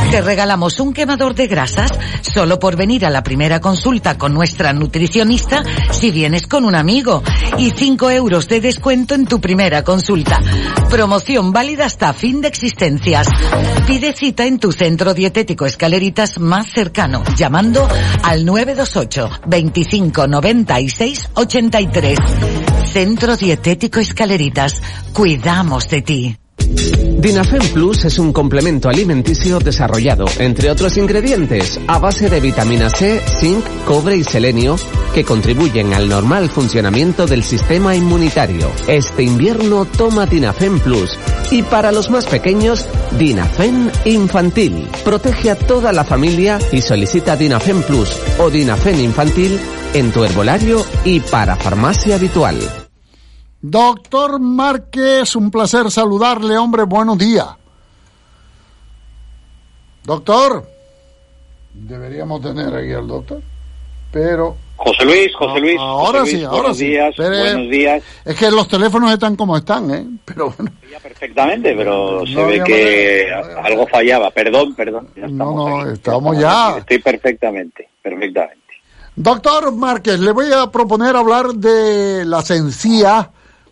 Te regalamos un quemador de grasas solo por venir a la primera consulta con nuestra nutricionista si vienes con un amigo y 5 euros de descuento en tu primera consulta. Promoción válida hasta fin de existencias. Pide cita en tu centro dietético Escaleritas más cercano llamando al 928 25 96 83. Centro Dietético Escaleritas. Cuidamos de ti. Dinafem Plus es un complemento alimenticio desarrollado, entre otros ingredientes, a base de vitamina C, zinc, cobre y selenio, que contribuyen al normal funcionamiento del sistema inmunitario. Este invierno toma Dinafem Plus y para los más pequeños, Dinafem Infantil. Protege a toda la familia y solicita Dinafem Plus o Dinafem Infantil en tu herbolario y para farmacia habitual. Doctor Márquez, un placer saludarle, hombre, buenos días. Doctor, deberíamos tener aquí al doctor, pero... José Luis, José Luis. Ahora José sí, ahora buenos sí. días, Espere. buenos días. Es que los teléfonos están como están, ¿eh? Pero bueno, Perfectamente, pero se No ve que algo fallaba. Perdón, perdón. Ya no, estamos no, aquí. estamos ya. Estoy perfectamente, perfectamente. Doctor Márquez, le voy a proponer hablar de las encías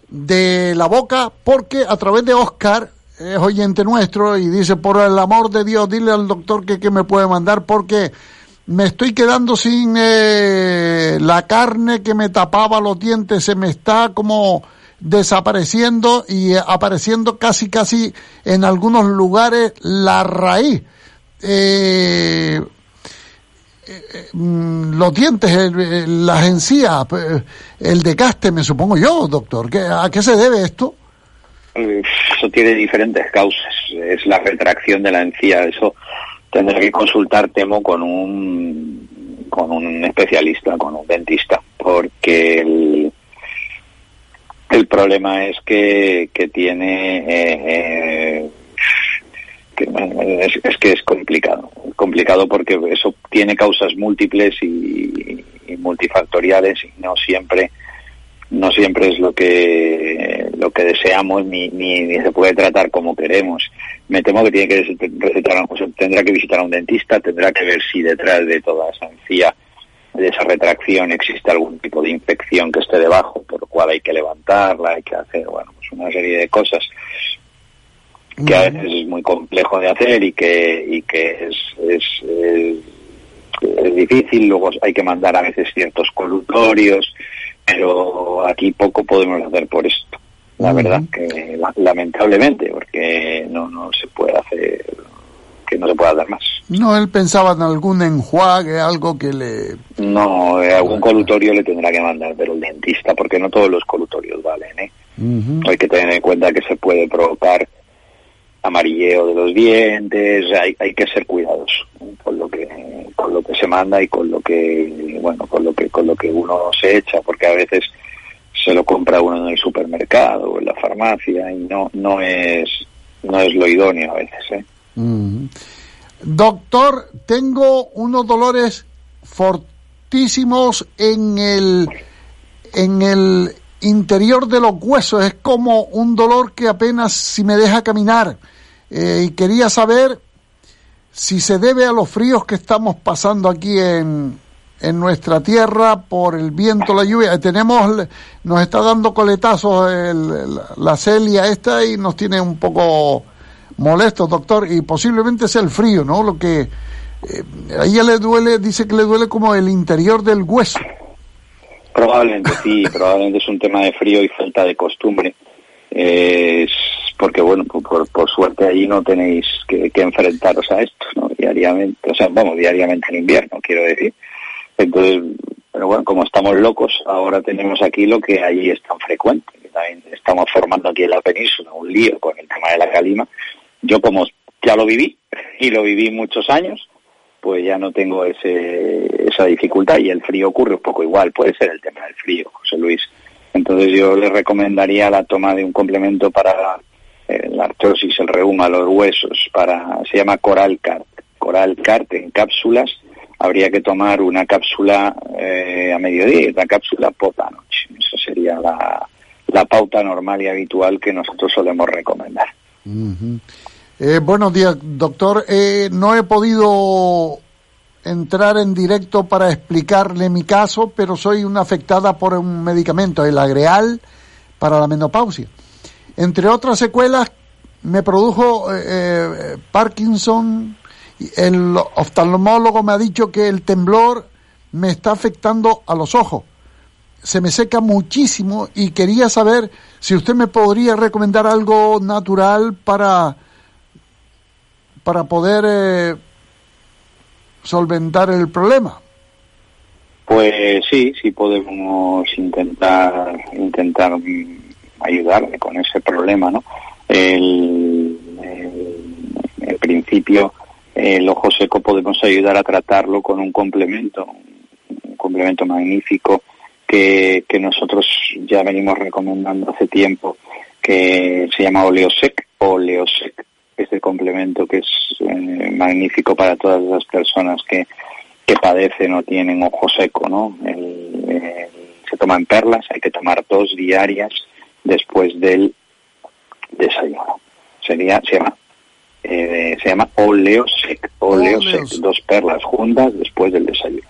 de la boca porque a través de Oscar es oyente nuestro y dice, por el amor de Dios, dile al doctor que, que me puede mandar porque me estoy quedando sin eh, la carne que me tapaba los dientes, se me está como desapareciendo y apareciendo casi casi en algunos lugares la raíz. Eh, los dientes, el- el- las encías, el desgaste, me supongo yo, doctor. ¿Qué- ¿A qué se debe esto? Eh, Eso tiene diferentes causas. Es la retracción de la encía. Eso tendrá que consultar, temo, con un, con un especialista, con un dentista, porque el, el problema es que, que tiene eh, eh, es, que es complicado, complicado porque eso tiene causas múltiples y, multifactoriales y no siempre no siempre es lo que lo que deseamos ni, ni, se puede tratar como queremos. Me temo que tiene que recetar, o sea, tendrá que visitar a un dentista, tendrá que ver si detrás de toda esa encía, de esa retracción, existe algún tipo de infección que esté debajo, por lo cual hay que levantarla, hay que hacer, bueno, pues una serie de cosas que a veces es muy complejo de hacer y que y que es, es, es, es difícil. Luego hay que mandar a veces ciertos colutorios pero aquí poco podemos hacer por esto. La verdad que la- lamentablemente porque no no se puede hacer que no se puede hacer más. No, él pensaba en algún enjuague, algo que le... no eh, algún colutorio le tendrá que mandar pero el dentista porque no todos los colutorios valen ¿eh? hay que tener en cuenta que se puede provocar amarilleo de los dientes, hay, hay que ser cuidadoso ¿no? con lo que con lo que se manda y con lo que bueno con lo que con lo que uno se echa porque a veces se lo compra uno en el supermercado o en la farmacia y no no es no es lo idóneo a veces ¿eh? Doctor, tengo unos dolores fortísimos en el en el interior de los huesos. Es como un dolor que apenas si me deja caminar. Eh, y quería saber si se debe a los fríos que estamos pasando aquí en, en nuestra tierra por el viento, la lluvia. Eh, Tenemos, nos está dando coletazos el- la, celia esta y nos tiene un poco molestos, doctor, y posiblemente sea el frío, ¿no? Lo que eh, a ella le duele, dice que le duele como el interior del hueso. Probablemente sí, probablemente es un tema de frío y falta de costumbre. Eh, porque, bueno, por, por- suerte allí no tenéis que, que enfrentaros a esto, ¿no? Diariamente, o sea, vamos, diariamente en invierno, quiero decir. Entonces, pero bueno, como estamos locos, ahora tenemos aquí lo que allí es tan frecuente, que también estamos formando aquí en la península un lío con el tema de la calima. Yo como ya lo viví, y lo viví muchos años, pues ya no tengo ese, esa dificultad y el frío ocurre un poco igual, puede ser el tema del frío, José Luis. Entonces yo le recomendaría la toma de un complemento para la artrosis, el reuma, los huesos, para se llama Coral Cart. Coral Cart en cápsulas, habría que tomar una cápsula eh, a mediodía y otra cápsula por la noche. Esa sería la, la pauta normal y habitual que nosotros solemos recomendar. Eh, buenos días, doctor. Eh, no he podido entrar en directo para explicarle mi caso, pero soy una afectada por un medicamento, el Agreal, para la menopausia. Entre otras secuelas, me produjo eh, eh, Parkinson. El oftalmólogo me ha dicho que el temblor me está afectando a los ojos. Se me seca muchísimo y quería saber si usted me podría recomendar algo natural para para poder eh, solventar el problema. Pues sí, sí podemos intentar intentar ayudarle con ese problema, ¿no? El, principio, el ojo seco podemos ayudar a tratarlo con un complemento, un complemento magnífico que, que nosotros ya venimos recomendando hace tiempo, que se llama Oleosec, Oleosec, este complemento que es eh, magnífico para todas las personas que, que padecen o tienen ojo seco, ¿no? El- el- se toman perlas, hay que tomar dos diarias después del desayuno. Sería, se llama, eh, se llama Oleosec, Oleosec, Oleosec. dos perlas juntas después del desayuno.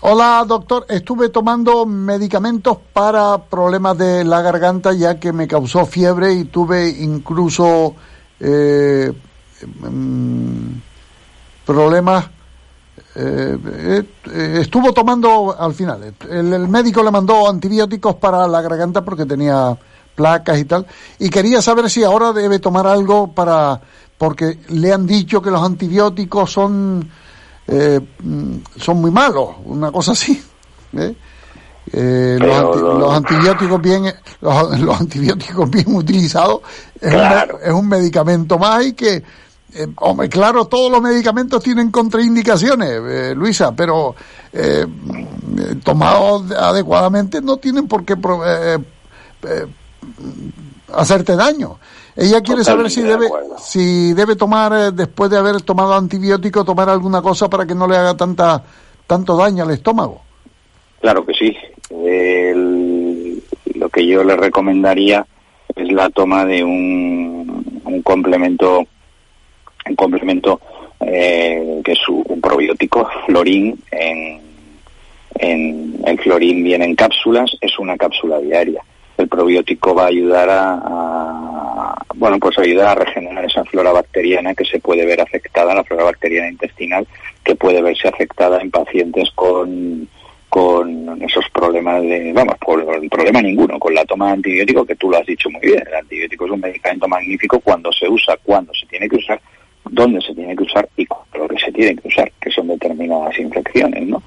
Hola, doctor. Estuve tomando medicamentos para problemas de la garganta ya que me causó fiebre y tuve incluso eh, mm, problemas. Eh, eh, estuvo tomando al final. El, el médico le mandó antibióticos para la garganta porque tenía placas y tal. Y quería saber si ahora debe tomar algo para. Porque le han dicho que los antibióticos son eh, mm, son muy malos, una cosa así. ¿eh? Eh, los, anti- antibióticos bien los, los antibióticos bien utilizados es un medicamento más y que eh, hombre claro todos los medicamentos tienen contraindicaciones eh, Luisa pero eh, tomados adecuadamente no tienen por qué pro- eh, eh, hacerte daño Ella quiere saber si de debe, si debe tomar, eh, después de haber tomado antibiótico, tomar alguna cosa para que no le haga tanta, tanto daño al estómago. Claro que sí. El- lo que yo le recomendaría es la toma de un, un complemento, un complemento eh, que es un probiótico, florín, en, en el florín viene en cápsulas, es una cápsula diaria. El probiótico va a ayudar a, bueno, pues ayudar a regenerar esa flora bacteriana que se puede ver afectada, la flora bacteriana intestinal, que puede verse afectada en pacientes con, con esos problemas de, vamos, con problema ninguno, con la toma de antibiótico, que tú lo has dicho muy bien. El antibiótico es un medicamento magnífico cuando se usa, cuando se tiene que usar, dónde se tiene que usar y lo que se tiene que usar, que son determinadas infecciones, ¿no?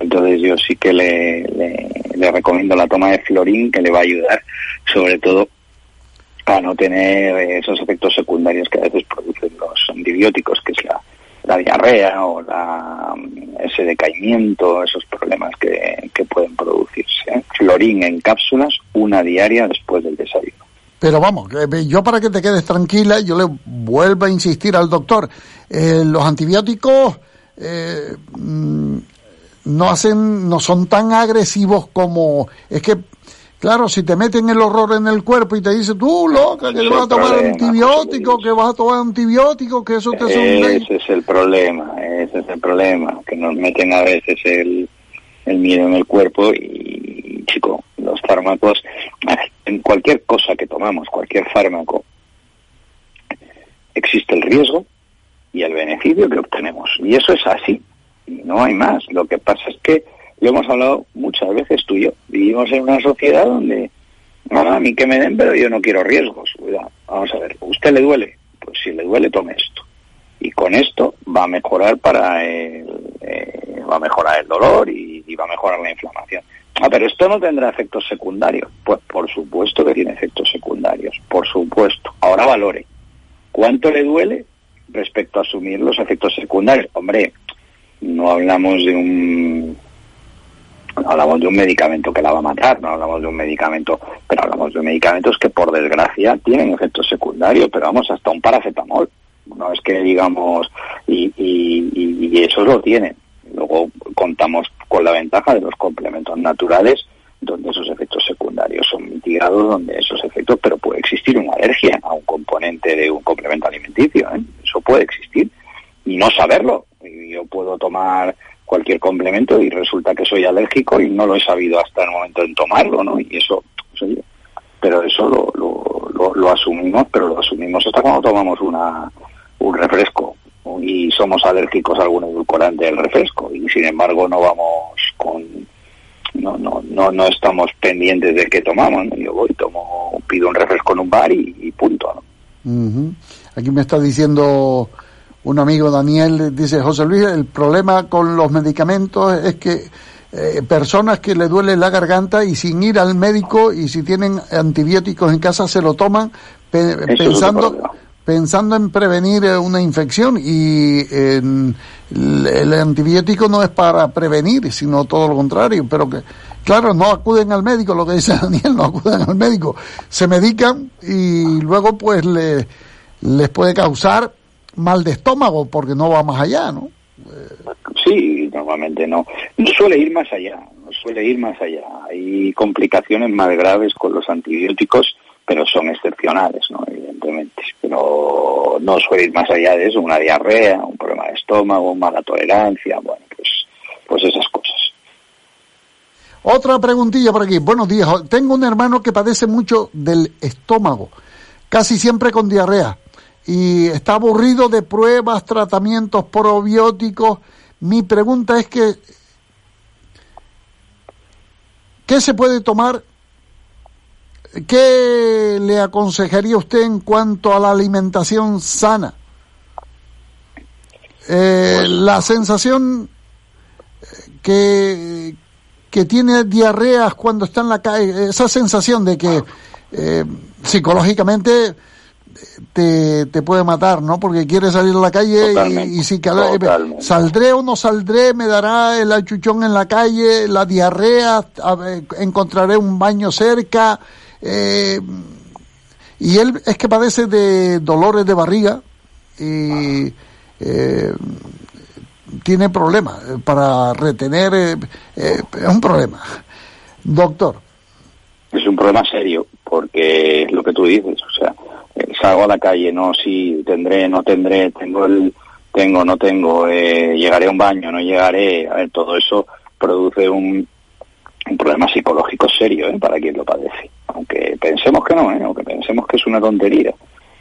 Entonces yo sí que le, recomiendo la toma de florín, que le va a ayudar sobre todo a no tener esos efectos secundarios que a veces producen los antibióticos, que es la, diarrea o la, ese decaimiento, esos problemas que, que pueden producirse. ¿eh? Florín en cápsulas, una diaria después del desayuno. Pero vamos, que yo para que te quedes tranquila, yo le vuelvo a insistir al doctor, eh, los antibióticos eh, mm, no hacen, no son tan agresivos como, es que, claro, si te meten el horror en el cuerpo y te dicen, tú loca, que vas a tomar problema, antibiótico, que vas a tomar antibiótico, que eso te Ese es el problema, ese es el problema, que nos meten a veces el, el miedo en el cuerpo y, chico, los fármacos, en cualquier cosa que tomamos, cualquier fármaco, existe el riesgo y el beneficio que obtenemos. Y eso es así, no hay más. Lo que pasa es que lo hemos hablado muchas veces tú y yo. Vivimos en una sociedad donde, no, a mí que me den, pero yo no quiero riesgos. Vamos a ver, ¿a usted le duele? Pues si le duele, tome esto. Y con esto va a mejorar para el, eh, va a mejorar el dolor y va a mejorar la inflamación. Ah, pero esto no tendrá efectos secundarios. Pues por supuesto que tiene efectos secundarios, por supuesto. Ahora valore. ¿Cuánto le duele respecto a asumir los efectos secundarios? Hombre, no hablamos de un no hablamos de un medicamento que la va a matar, no hablamos de un medicamento, pero hablamos de medicamentos que por desgracia tienen efectos secundarios, pero vamos, hasta un paracetamol. No es que digamos, y, eso lo tienen. Luego contamos con la ventaja de los complementos naturales, donde esos efectos secundarios son mitigados, donde esos efectos, pero puede existir una alergia a un componente de un complemento alimenticio, ¿eh? eso puede existir, y no saberlo. Yo puedo tomar cualquier complemento y resulta que soy alérgico y no lo he sabido hasta el momento en tomarlo, ¿no? Y eso, pues, pero eso lo, lo, lo asumimos, pero lo asumimos hasta cuando tomamos una, un refresco y somos alérgicos a algún edulcorante del refresco y sin embargo no vamos con no no no no estamos pendientes de qué tomamos ¿no? yo voy tomo pido un refresco en un bar y, y punto ¿no? Aquí me está diciendo un amigo Daniel, dice José Luis, el problema con los medicamentos es que eh, personas que le duele la garganta y sin ir al médico y si tienen antibióticos en casa se lo toman pe- Eso pensando. Pensando en prevenir eh, una infección y en- el, antibiótico no es para prevenir, sino todo lo contrario, pero que claro, no acuden al médico, lo que dice Daniel, no acuden al médico, se medican y luego pues le, les puede causar mal de estómago porque no va más allá, ¿no? sí normalmente no. No suele ir más allá no suele ir más allá. Hay complicaciones más graves con los antibióticos pero son excepcionales no evidentemente pero no suele ir más allá de eso una diarrea un problema de estómago mala tolerancia bueno pues pues esas cosas Otra preguntilla por aquí. Buenos días. Tengo un hermano que padece mucho del estómago, casi siempre con diarrea, y está aburrido de pruebas, tratamientos probióticos. Mi pregunta es que, ¿qué se puede tomar? ¿Qué le aconsejaría usted en cuanto a la alimentación sana? Eh, la sensación que, que tiene diarreas cuando está en la calle, esa sensación de que eh, psicológicamente te, te puede matar, ¿no? Porque quiere salir a la calle y, y si cala- totalmente. saldré o no saldré, me dará el achuchón en la calle, la diarrea, a encontraré un baño cerca. Eh, y él es que padece de dolores de barriga y eh, tiene problemas eh, para retener, eh, eh, es un problema. Doctor, es un problema serio, porque es lo que tú dices, o sea, salgo a la calle, no, si tendré, no tendré, tengo el, tengo, no tengo, llegaré a un baño, no llegaré, a ver, todo eso produce un, un problema psicológico serio ¿eh? para quien lo padece. Aunque pensemos que no, ¿eh? aunque pensemos que es una tontería,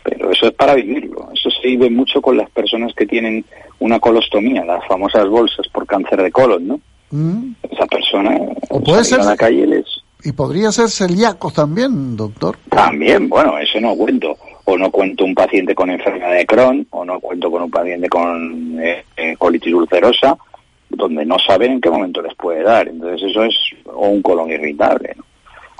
pero eso es para vivirlo. Eso se vive mucho con las personas que tienen una colostomía, las famosas bolsas por cáncer de colon, ¿no? Mm, Esa persona O puede a ser- la calle les, y podría ser celíacos también, doctor. También, bueno, eso no cuento. O no cuento un paciente con enfermedad de Crohn, o no cuento con un paciente con eh, colitis ulcerosa, donde no saben en qué momento les puede dar. Entonces eso es, o un colon irritable, ¿no?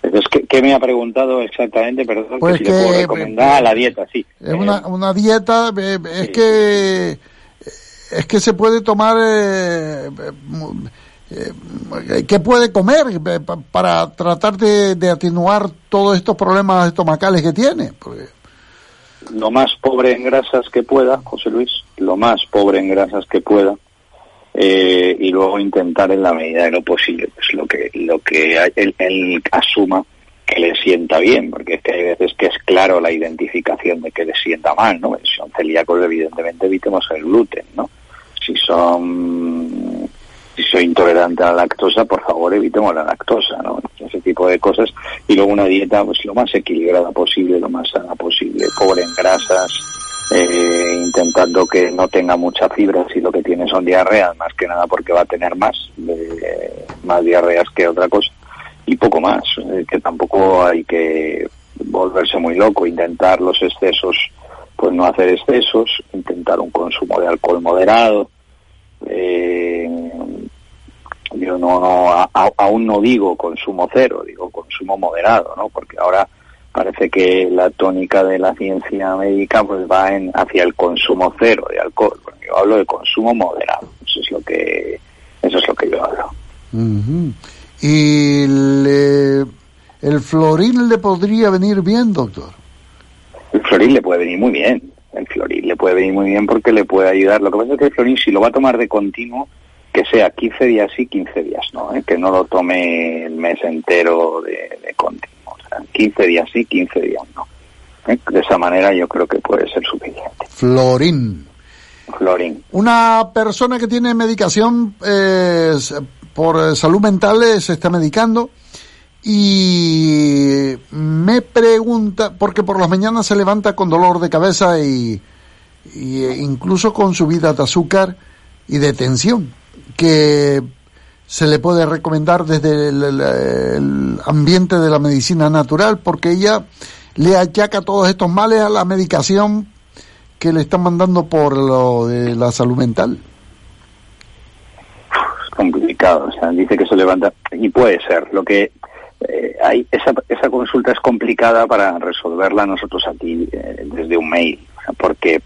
Entonces, ¿qué, qué me ha preguntado exactamente? Perdón, Pues que si le puedo que- recomendar la dieta, sí. Es una, una dieta, eh, es que es que se puede tomar, eh, eh, eh, ¿qué puede comer eh, pa- para tratar de, de atenuar todos estos problemas estomacales que tiene? Porque- lo más pobre en grasas que pueda, José Luis, lo más pobre en grasas que pueda, eh, y luego intentar en la medida de lo posible, pues lo que lo que él, él asuma que le sienta bien, porque es que hay veces que es claro la identificación de que le sienta mal, ¿no? Si son celíacos, evidentemente evitemos el gluten, ¿no? Si son si soy intolerante a la lactosa, por favor evitemos la lactosa, ¿no? Ese tipo de cosas. Y luego una dieta pues lo más equilibrada posible, lo más sana posible, pobre en grasas, eh, intentando que no tenga mucha fibra si lo que tiene son diarreas, más que nada porque va a tener más, eh, más diarreas que otra cosa. Y poco más, eh, que tampoco hay que volverse muy loco, intentar los excesos, pues no hacer excesos, intentar un consumo de alcohol moderado, eh, yo no, no a- aún no digo consumo cero, digo consumo moderado, ¿no? Porque ahora parece que la tónica de la ciencia médica pues va en hacia el consumo cero de alcohol. Bueno, yo hablo de consumo moderado, eso es lo que eso es lo que yo hablo. Y le- el florín le podría venir bien, doctor. El floril le puede venir muy bien, el floril le puede venir muy bien porque le puede ayudar. Lo que pasa es que el floril si lo va a tomar de continuo que sea 15 días sí, 15 días no, ¿eh? que no lo tome el mes entero de, de continuo. O sea, 15 días sí, 15 días no. ¿eh? De esa manera yo creo que puede ser suficiente. Florín. Florín. Una persona que tiene medicación eh, por eh, salud mental se está medicando y me pregunta, porque por las mañanas se levanta con dolor de cabeza y, y, incluso con subida de azúcar y de tensión, que se le puede recomendar desde el, ambiente de la medicina natural, porque ella le achaca todos estos males a la medicación que le están mandando por lo de la salud mental. Es complicado, o sea, dice que se levanta y puede ser. Lo que eh, hay esa, esa consulta es complicada para resolverla nosotros aquí eh, desde un mail, o sea, porque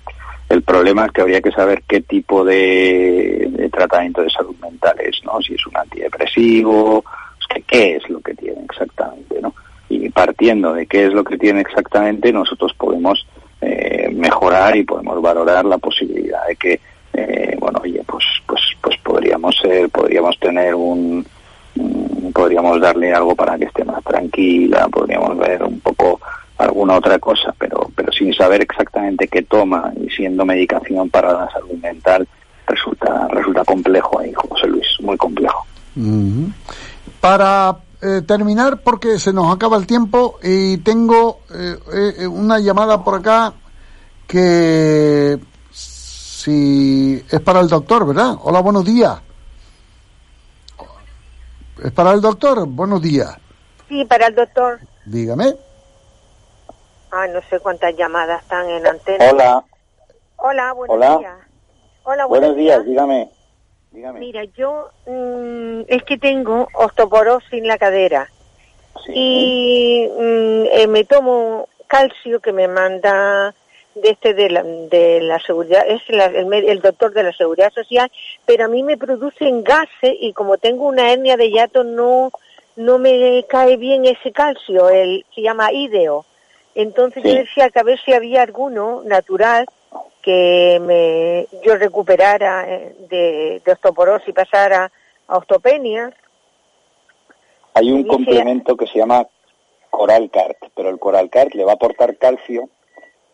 el problema es que habría que saber qué tipo de, tratamiento de salud mental es, ¿no? Si es un antidepresivo, es qué es lo que tiene exactamente, ¿no? Y partiendo de qué es lo que tiene exactamente, nosotros podemos eh, mejorar y podemos valorar la posibilidad de que, eh, bueno, oye, pues, pues, pues podríamos ser, podríamos tener un, podríamos darle algo para que esté más tranquila, podríamos ver un poco alguna otra cosa, pero, pero sin saber exactamente qué toma y siendo medicación para la salud mental, resulta, resulta complejo ahí, José Luis, muy complejo. Para eh, terminar, porque se nos acaba el tiempo y tengo eh, eh, una llamada por acá que si es para el doctor, ¿verdad? Hola, buenos días. Es para el doctor, buenos días. Sí, para el doctor. Dígame. Ah, no sé cuántas llamadas están en antena. Hola, Hola, buenos Hola. días. Hola, buenos días, dígame. Mira, yo mm, es que tengo osteoporosis en la cadera y mm, eh, me tomo calcio que me manda de este de la, de la seguridad es la- el, me- el doctor de la seguridad social, pero a mí me producen gases y como tengo una hernia de hiato no no me cae bien ese calcio, el se llama ideo Entonces Sí. yo decía que a ver si había alguno natural que me yo recuperara eh, de, de osteoporosis y pasara a osteopenia. Hay un complemento que se llama Coral Cart, pero el Coral Cart le va a aportar calcio,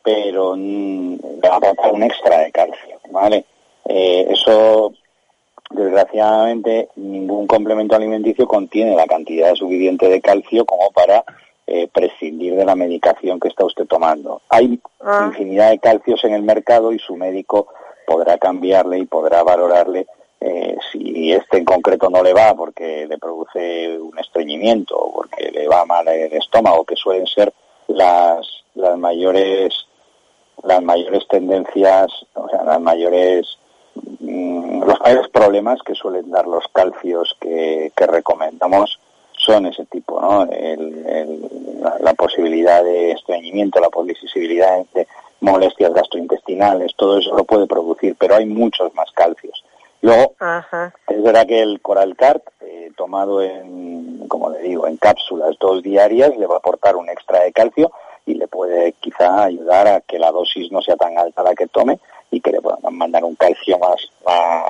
pero le va a aportar un extra de calcio, ¿vale? Eh, eso, desgraciadamente, ningún complemento alimenticio contiene la cantidad suficiente de calcio como para eh, prescindir de la medicación que está usted tomando. Hay Ah. infinidad de calcios en el mercado y su médico podrá cambiarle y podrá valorarle eh, si este en concreto no le va porque le produce un estreñimiento o porque le va mal el estómago, que suelen ser las, las mayores las mayores tendencias, o sea, las mayores mm, los mayores problemas que suelen dar los calcios que, que recomendamos son ese tipo, ¿no? El- el- la, la posibilidad de estreñimiento, la posibilidad de molestias gastrointestinales, todo eso lo puede producir, pero hay muchos más calcios. Luego, Ajá. es verdad que el Coral Cart, eh, tomado en, como le digo, en cápsulas dos diarias, le va a aportar un extra de calcio y le puede quizá ayudar a que la dosis no sea tan alta la que tome y que le puedan mandar un calcio más, más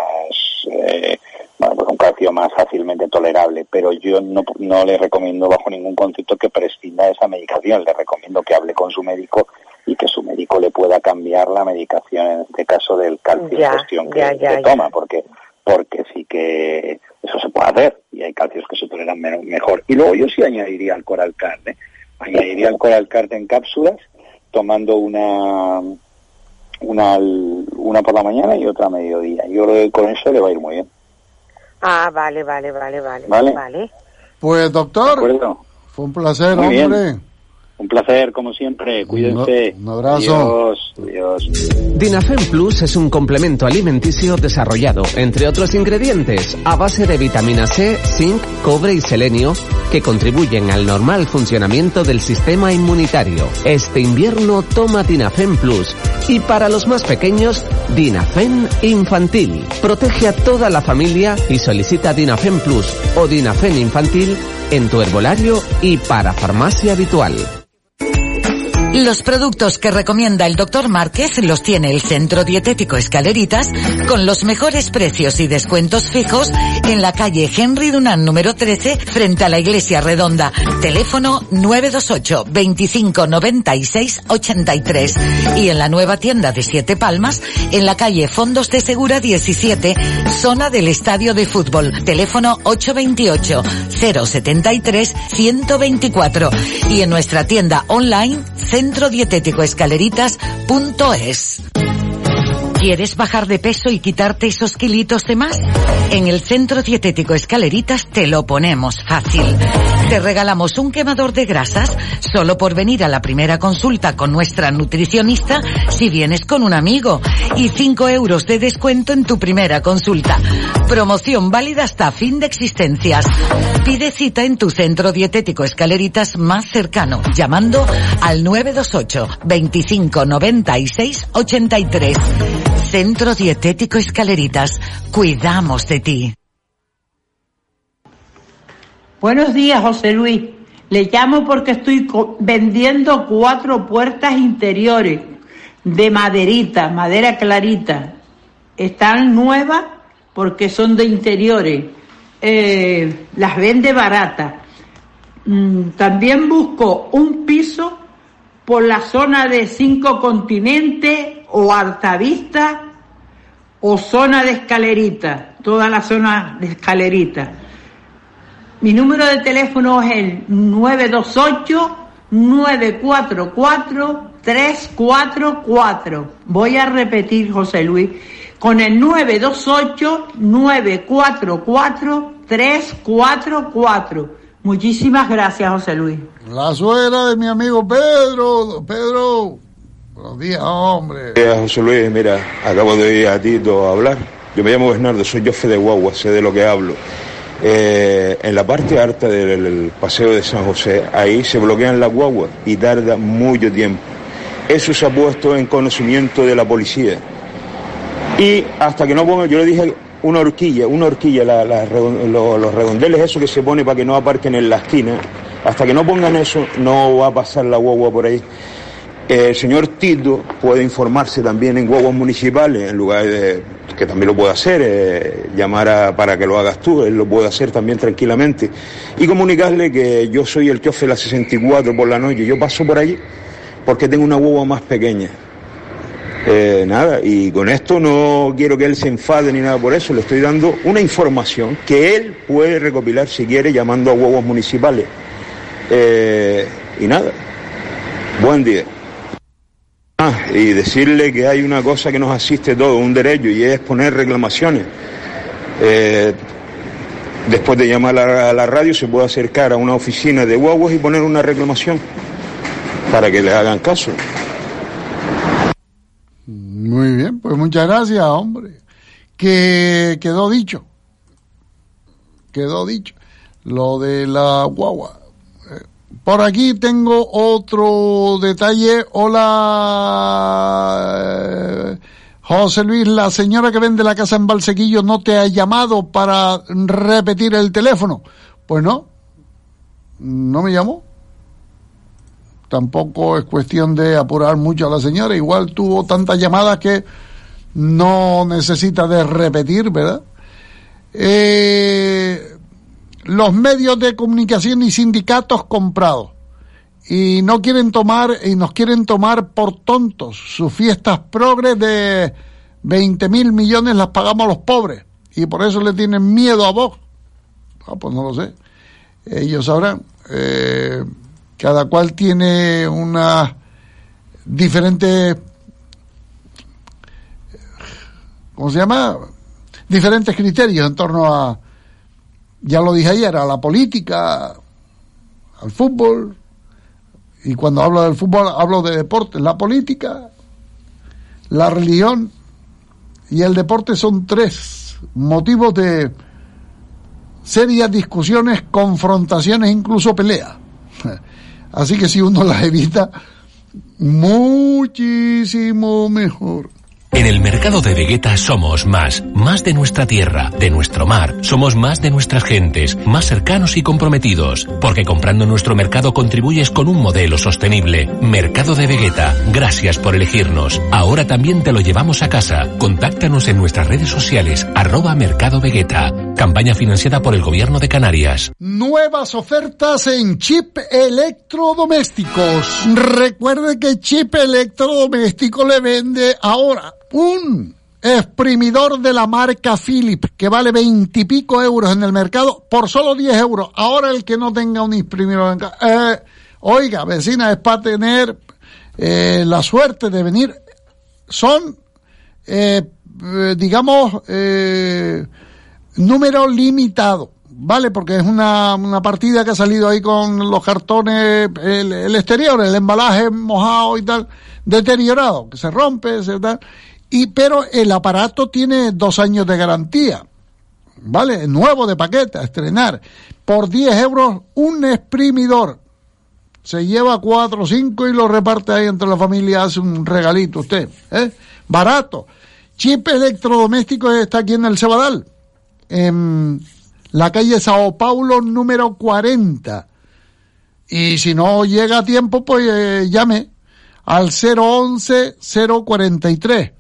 eh, bueno, pues un calcio más fácilmente tolerable. Pero yo no, no le recomiendo bajo ningún concepto que prescinda de esa medicación. Le recomiendo que hable con su médico y que su médico le pueda cambiar la medicación, en este caso del calcio Ya, en cuestión que, ya, toma, porque porque sí que eso se puede hacer y hay calcios que se toleran me- mejor. Y luego yo sí añadiría el Coral Cart, ¿eh? añadiría el Coral Cart en cápsulas, tomando una una al- una por la mañana y otra a mediodía. Yo creo que con eso le va a ir muy bien. Ah, vale, vale, vale, vale. Vale. Vale. Pues doctor, fue un placer, Muy bien. Un placer, como siempre. Cuídense. Un abrazo. Adiós. Adiós. Dinafen Plus es un complemento alimenticio desarrollado, entre otros ingredientes, a base de vitamina C, zinc, cobre y selenio, que contribuyen al normal funcionamiento del sistema inmunitario. Este invierno toma Dinafen Plus. Y para los más pequeños, Dinafen Infantil. Protege a toda la familia y solicita Dinafen Plus o Dinafen Infantil en tu herbolario y para farmacia habitual. Los productos que recomienda el doctor Márquez los tiene el Centro Dietético Escaleritas con los mejores precios y descuentos fijos en la calle Henry Dunant número 13 frente a la Iglesia Redonda. Teléfono 928 25 96 83 y en la nueva tienda de Siete Palmas en la calle Fondos de Segura 17 zona del Estadio de Fútbol. Teléfono 828 073 124 y en nuestra tienda online centrodietéticoescaleritas.es. ¿Quieres bajar de peso y quitarte esos kilitos de más? En el Centro Dietético Escaleritas te lo ponemos fácil. Te regalamos un quemador de grasas solo por venir a la primera consulta con nuestra nutricionista si vienes con un amigo y 5 euros de descuento en tu primera consulta. Promoción válida hasta fin de existencias. Pide cita en tu Centro Dietético Escaleritas más cercano llamando al 928 25 96 83. Centro Dietético Escaleritas. Cuidamos de ti. Buenos días, José Luis. Le llamo porque estoy vendiendo cuatro puertas interiores de maderita, madera clarita. Están nuevas porque son de interiores. Eh, las vende baratas. Mm, también busco un piso por la zona de cinco continentes o Altavista o zona de escalerita, toda la zona de escalerita. Mi número de teléfono es el 928-944-344. Voy a repetir, José Luis, con el 928-944-344. Muchísimas gracias, José Luis. La suegra de mi amigo Pedro. Pedro. Buenos días, hombre. Días, José Luis, mira, acabo de oír a Tito hablar. Yo me llamo Bernardo, soy chofe de guagua, sé de lo que hablo. Eh, en la parte alta del, del paseo de San José, ahí se bloquean las guaguas y tarda mucho tiempo. Eso se ha puesto en conocimiento de la policía. Y hasta que no pongan, yo le dije una horquilla, una horquilla, los redondeles, eso que se pone para que no aparquen en la esquina, Hasta que no pongan eso, no va a pasar la guagua por ahí. Eh, El señor Tito puede informarse también en guaguas municipales, en lugar de que también lo puede hacer, eh, llamar a- para que lo hagas tú, él lo puede hacer también tranquilamente. Y comunicarle que yo soy el chofer de la 64 por la noche, yo paso por allí porque tengo una guagua más pequeña. Eh, nada, y con esto no quiero que él se enfade ni nada por eso, le estoy dando una información que él puede recopilar si quiere llamando a huevos municipales. Eh, y nada, buen día. Ah, y decirle que hay una cosa que nos asiste todo, un derecho, y es poner reclamaciones. Eh, después de llamar a la, radio se puede acercar a una oficina de guaguas y poner una reclamación para que le hagan caso. Muy bien, pues muchas gracias, hombre. Que quedó dicho. Quedó dicho. Lo de la guagua. Eh, Por aquí tengo otro detalle. Hola, eh, José Luis, la señora que vende la casa en Valsequillo no te ha llamado para repetir el teléfono. Pues no, no me llamó tampoco es cuestión de apurar mucho a la señora, igual tuvo tantas llamadas que no necesita de repetir, ¿verdad? Eh, los medios de comunicación y sindicatos comprados y no quieren tomar y nos quieren tomar por tontos. Sus fiestas progres de 20 mil millones las pagamos los pobres y por eso le tienen miedo a vos. Ah, pues no lo sé. Ellos sabrán. Eh, cada cual tiene una diferente ¿cómo se llama? diferentes criterios en torno a ya lo dije ayer, a la política, al fútbol, y cuando hablo del fútbol hablo de deporte, la política, la religión y el deporte son tres motivos de serias discusiones, confrontaciones, incluso peleas. Así que si uno las evita, muchísimo mejor. En el mercado de Vegeta somos más, más de nuestra tierra, de nuestro mar, somos más de nuestras gentes, más cercanos y comprometidos, porque comprando nuestro mercado contribuyes con un modelo sostenible. Mercado de Vegeta, gracias por elegirnos. Ahora también te lo llevamos a casa. Contáctanos en nuestras redes sociales, arroba Mercado Vegeta. Campaña financiada por el Gobierno de Canarias. Nuevas ofertas en chip electrodomésticos. Recuerde que chip electrodoméstico le vende ahora un exprimidor de la marca Philips que vale veintipico euros en el mercado por solo 10 euros. Ahora el que no tenga un exprimidor en casa. Eh, oiga, vecina, es para tener eh, la suerte de venir. Son, eh, eh, digamos, eh, número limitado. ¿Vale? Porque es una, una partida que ha salido ahí con los cartones, el, el exterior, el embalaje mojado y tal, deteriorado, que se rompe, se tal. Y, pero el aparato tiene dos años de garantía. ¿Vale? Nuevo de paquete, a estrenar. Por 10 euros, un exprimidor. Se lleva cuatro o cinco y lo reparte ahí entre la familia, hace un regalito usted. ¿eh? Barato. Chip electrodoméstico está aquí en el Cebadal. En la calle Sao Paulo número 40. Y si no llega a tiempo, pues eh, llame al 011 043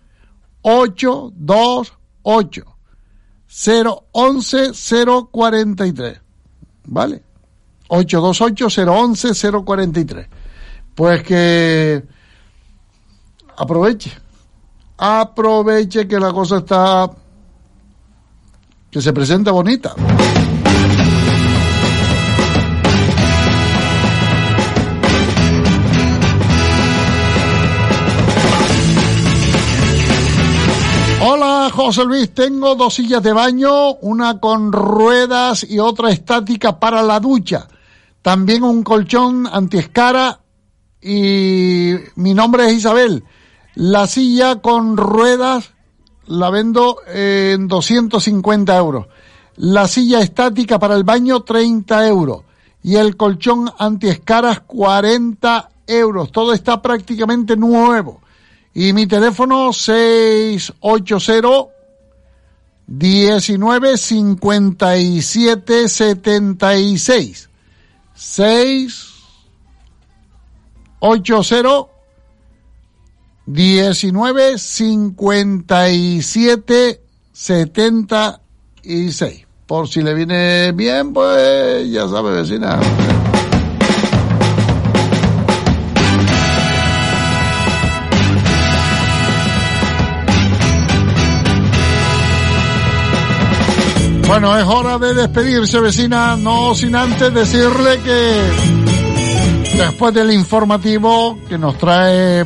828 011 043. ¿Vale? 828 011 043. Pues que aproveche. Aproveche que la cosa está que se presenta bonita. José Luis, tengo dos sillas de baño, una con ruedas y otra estática para la ducha. También un colchón antiescara y mi nombre es Isabel. La silla con ruedas la vendo en 250 euros. La silla estática para el baño 30 euros. Y el colchón antiescaras 40 euros. Todo está prácticamente nuevo. Y mi teléfono 680 19 57 76. 6 80 19 57 76. Por si le viene bien, pues ya sabe, vecina. Bueno, es hora de despedirse, vecina, no sin antes decirle que después del informativo que nos trae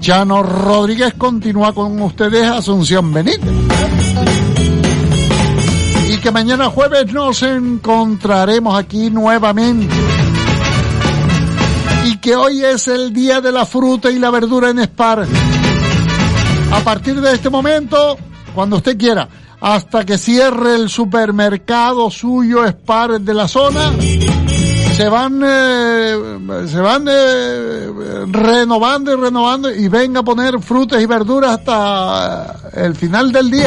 Chano Rodríguez, continúa con ustedes Asunción Benítez. Y que mañana jueves nos encontraremos aquí nuevamente. Y que hoy es el día de la fruta y la verdura en Spar. A partir de este momento, cuando usted quiera, hasta que cierre el supermercado suyo Spar de la zona, se van eh, se van eh, renovando y renovando y venga a poner frutas y verduras hasta el final del día.